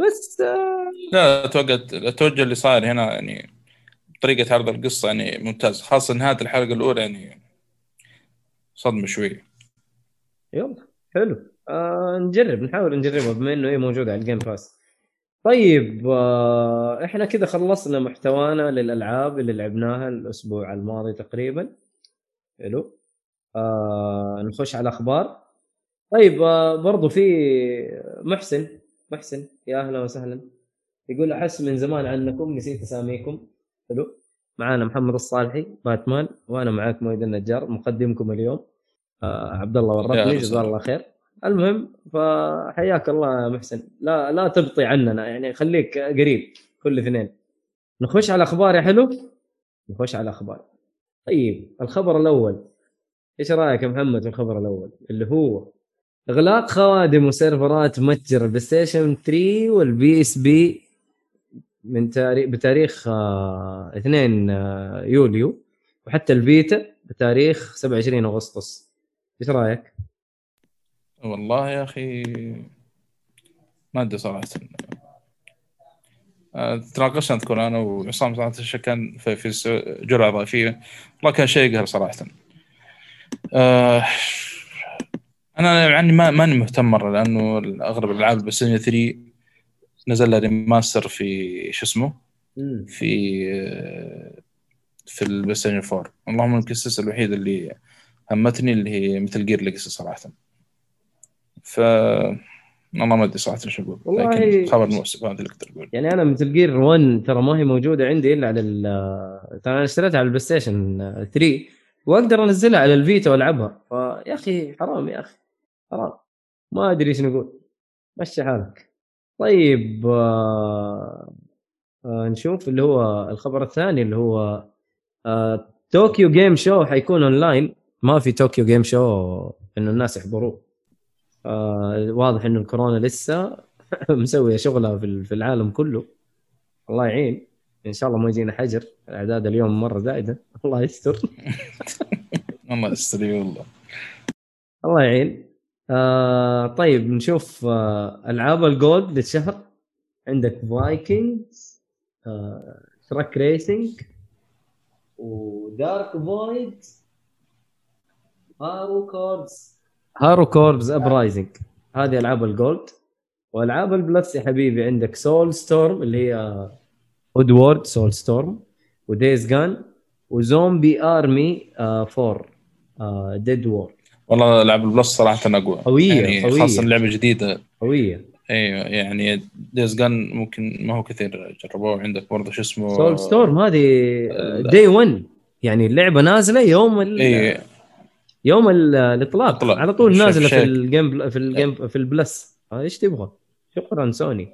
بس آه، لا أتوقع التوجه اللي صاير هنا يعني طريقة عرض القصة يعني ممتاز خاصة نهاية الحلقة الأولى يعني صدمة شوي. يلا حلو. آه نجرب نحاول نجربها بما إنه هي موجوده على الجيم باس طيب آه إحنا كذا خلصنا محتوانا للألعاب اللي لعبناها الأسبوع الماضي تقريبا. حلو. آه نخش على الأخبار. طيب آه برضو في محسن محسن يا أهلا وسهلا. يقول أحس من زمان عنكم نسيت أساميكم. حلو. معانا محمد الصالحي باتمان وأنا معاك مؤيد النجار مقدمكم اليوم. آه عبد الله أهلا جزاه. الله خير. المهم فحياك الله يا محسن. لا لا تبطي عننا يعني خليك قريب كل اثنين. نخش على الاخبار يا حلو؟ نخش على الاخبار طيب الخبر الأول. إيش رأيك يا محمد في الخبر الأول؟ اللي هو إغلاق خوادم وسيرفرات متجر ال PlayStation 3 وال PSP من تاريخ بتاريخ آه 2 آه يوليو وحتى ال Vita بتاريخ 27 أغسطس. إيش رأيك؟ والله يا أخي ما أدري صراحة. آه، تناقشنا اذكر أنا وعصام صراحة كان في, في جرعة إضافية. والله كان شيء يقهر صراحة. آه أنا يعني ما ماني مهتم مرة لأنه اغلب الألعاب Station 3 نزل remaster في شو اسمه؟ مم. في في ال PlayStation 4 اللهم السلسله الوحيده اللي همتني اللي هي Metal Gear Legacy صراحة. ف والله ما أدري صراحة إيش أقول. والله- خبر مؤسف هذا اللي أقدر أقول. يعني أنا Metal Gear 1 ترى ما هي موجودة عندي إلا على ال- ترى أنا اشتريتها على ال PlayStation 3 وأقدر أنزلها على ال Vita وألعبها. فيا أخي حرام يا أخي حرام. ما أدري إيش نقول. مشي حالك. طيب آه آه نشوف اللي هو الخبر الثاني اللي هو آه Tokyo Game Show حيكون اونلاين ما في Tokyo Game Show إنه الناس يحضروه. آه واضح إنه الكورونا لسه مسوية شغلها في ال- في العالم كله. الله يعين. إن شاء الله ما يجينا حجر. الأعداد اليوم مرة زايدة. الله يستر. والله يستر والله الله يعين. آه طيب نشوف آه ألعاب ال Gold للشهر عندك Vikings آه Truck Racing و Dark Void Hard Corps Hard Corps Uprising هذه ألعاب ال Gold. وألعاب ال Plus يا حبيبي عندك Soulstorm اللي هي Oddworld Soulstorm و Days Gone و Zombie Army 4 Dead War والله لعب ال Plus صراحة أقوى قوية، يعني قوية. خاصة لعبة جديدة قوية أيوه يعني Days Gone ممكن ما هو كثير جربوه عندك برضه شو اسمه Soulstorm هذه. day 1 يعني اللعبة نازلة يوم ال... اي يوم ال- الإطلاق. على طول نازلة في. ال Game Pl... في ال Game في ال Plus آه، إيش تبغى؟ شكرا سوني.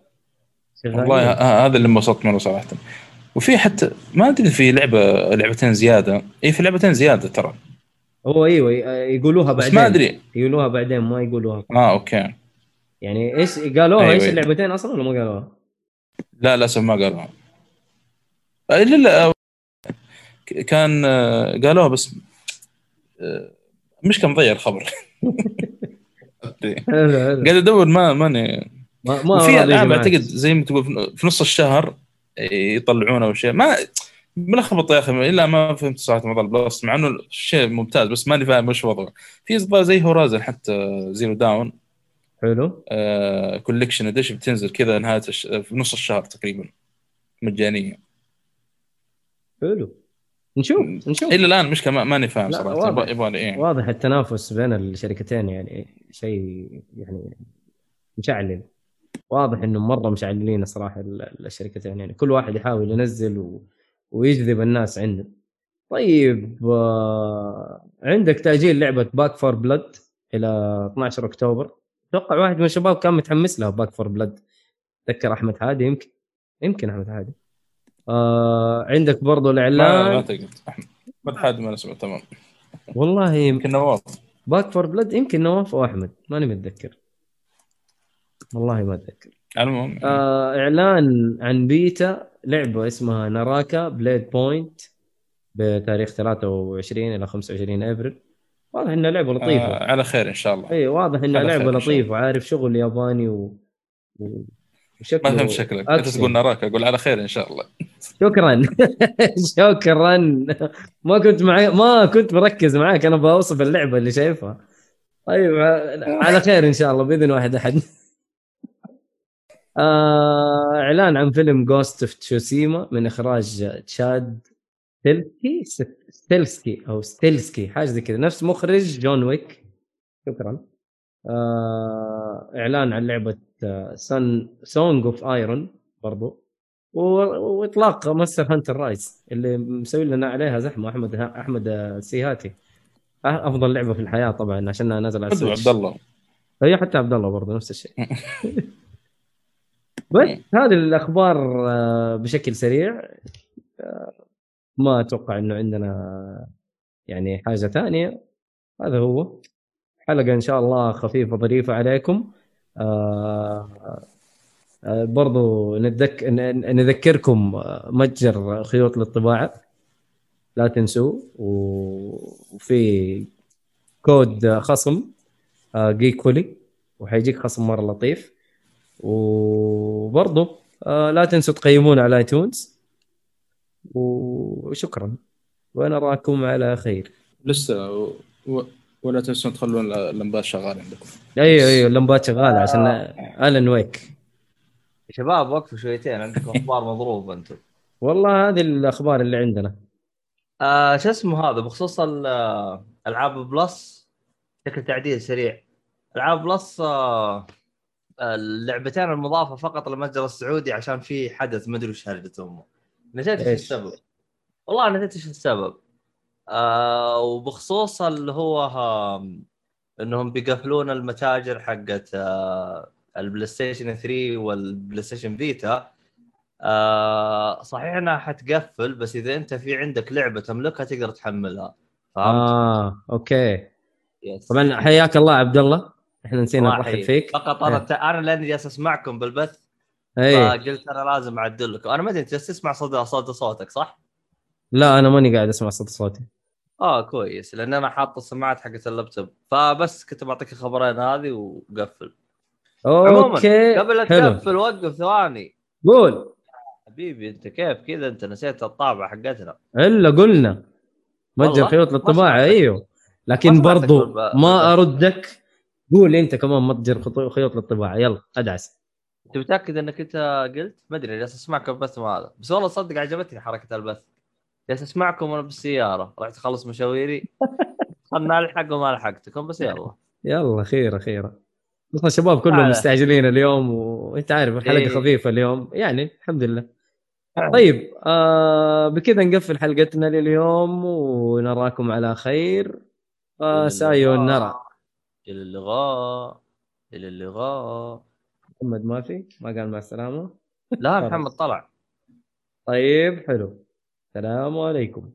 والله هذا اللي انبسطت منه صراحة وفي حتى ما أدري في لعبه لعبتين زيادة اي في لعبتين زيادة ترى هو أيوه يقولوها بس بعدين. ما أدري. يقولوها بعدين ما يقولوها. آه أوكي. يعني إيش قالوها؟ أيوة، إيش أيوة. اللعبتين أصلا ولا ما قالوها؟ لا للأسف ما قالوها. آه، لا لا آه، كان آه، قالوها بس مش كان مضيع الخبر. قاعد أدور ما ماني. ما ما راضي ألعاب. أعتقد زي ما تقول في- في نص الشهر يطلعونه وشيء ما ملخبط يا أخي إلا ما فهمت صراحة موضوع ال Plus مع إنه شيء ممتاز بس ماني فاهم وش وضعه. في اصدار زي Horizon حتى Zero Dawn. حلو. Collection Edition بتنزل كذا نهاية الش... في نص الشهر تقريبا. مجانية. حلو. نشوف نشوف. إلى الآن مش ما- ماني فاهم صراحة. واضح. يبغى إيه. واضح التنافس بين الشركتين يعني شيء يعني مشعلل. واضح انهم مرة مشعللين الصراحه ال- الشركتين يعني. كل واحد يحاول ينزل و... ويجذب الناس عنده. طيب آه... عندك تأجيل لعبة Back 4 Blood إلى 12 أكتوبر. أتوقع واحد من الشباب كان متحمس لها Back 4 Blood تذكر أحمد هادي؟ يمكن. يمكن أحمد هادي. آه... عندك برضو ما ما الاعلان اعتقد ما حد ما نسمع تمام. والله يمكن نواف. Back 4 Blood يمكن نواف أو أحمد. ماني متذكر. والله ما أتذكر. المهم. آه إعلان عن بيتا لعبة اسمها Naraka Bladepoint بتاريخ 23 إلى 25 إبريل. واضح إنها لعبة لطيفة. آه على خير إن شاء الله. اي واضح إنها لعبة إن لطيفة وعارف شغل ياباني و... و... وشكله ما فهمت شكلك. انت. تقول نراك أقول على خير إن شاء الله. شكرا. شكرا. ما كنت معي ما كنت مركز معاك أنا بوصف اللعبة اللي شايفها. طيب على خير إن شاء الله بإذن واحد أحد. آه، إعلان عن فيلم Ghost of Tsushima من إخراج تشاد ستيلسكي ستيلسكي أو ستيلسكي حاجة زي كذا. نفس مخرج John Wick. شكرا. آه، إعلان عن لعبة سن Song of Iron برضو. و- وإطلاق Monster Hunter Rise اللي مسوي لنا عليها زحمة. أحمد أحمد السيهاتي أ- أفضل لعبة في الحياة طبعا عشانها نازل على السويتش عبد الله. هي حتى عبد الله برضه نفس الشيء. بس هذه الأخبار آه، بشكل سريع آه، ما أتوقع إنه عندنا يعني حاجة ثانية. هذا هو. حلقة إن شاء الله خفيفة ظريفة عليكم. آه، آه، برضو نتذك... نذكركم آه، متجر خيوط للطباعة. لا تنسوا. وفي كود خصم جيك فولي وحيجيك خصم مرة لطيف. وبرضه آه، لا تنسوا تقيمونا على iTunes وشكرا. ونراكم على خير. لسه و... و... ولا تنسون تخلون اللمبات شغالة عندكم. أيوه أيوه اللمبات شغالة عشان Alan Wake يا شباب وقفوا شويتين عندكم أخبار مضروبة أنتم. والله هذه الأخبار اللي عندنا. آه شو اسمه هذا؟ بخصوص ال- آه، ألعاب Plus بشكل تعديل سريع. ألعاب Plus آه اللعبتين المضافة فقط للمتجر السعودي عشان في حدث ما أدري وش هرجتهم نسيت إيش؟ السبب. والله نسيت إيش السبب. آه وبخصوص اللي هو إنهم بيقفلون المتاجر حقت آه ال PlayStation 3 وال PlayStation Vita. آه صحيح إنها حتقفل بس إذا أنت في عندك لعبة تملكها تقدر تحملها. فهمت؟ آه okay. yes. طبعا حياك الله عبد الله. إحنا نسينا نرحب. فيك فقط أنا إيه. أنا لأني جالس أسمعكم بالبث اي فقلت أنا لازم أعدل لكم. أنا ما أدري أنت جالس تسمع صدى صوت صوتك صح؟ لا أنا ماني قاعد أسمع صوت صوتي. آه كويس. لأن أنا حاط السماعات حقت اللابتوب. فبس كنت بعطيك الخبرين هذه وقفل. أوكي قبل لا تقفل وقف ثواني. قول. حبيبي أنت كيف كذا؟ أنت نسيت الطابعه حقتنا. إلا قلنا. متجر؟ خيوط للطباعة. أيوه. لكن برضو ما. أردك قول انت كمان متجر خطو- خيوط للطباعة. يلا ادعس. انت متأكد انك انت قلت؟ ما ادري جالس اسمعكم البث هذا بس والله صدق عجبتني حركة البث. جالس اسمعكم وأنا بالسيارة. رحت اخلص مشاويري. خلنا الحق وما لحقتكم بس يلا. يلا خيره خيره أصلا الشباب كلهم تعال. مستعجلين اليوم وانت عارف الحلقة إيه. خفيفة اليوم. يعني الحمد لله. طيب آه بكذا نقفل حلقتنا لليوم ونراكم على خير. آه سايو نرى. إلى اللقاء إلى اللقاء. محمد ما في ما قال مع السلامة؟ لا. محمد طلع. طيب حلو. السلام عليكم.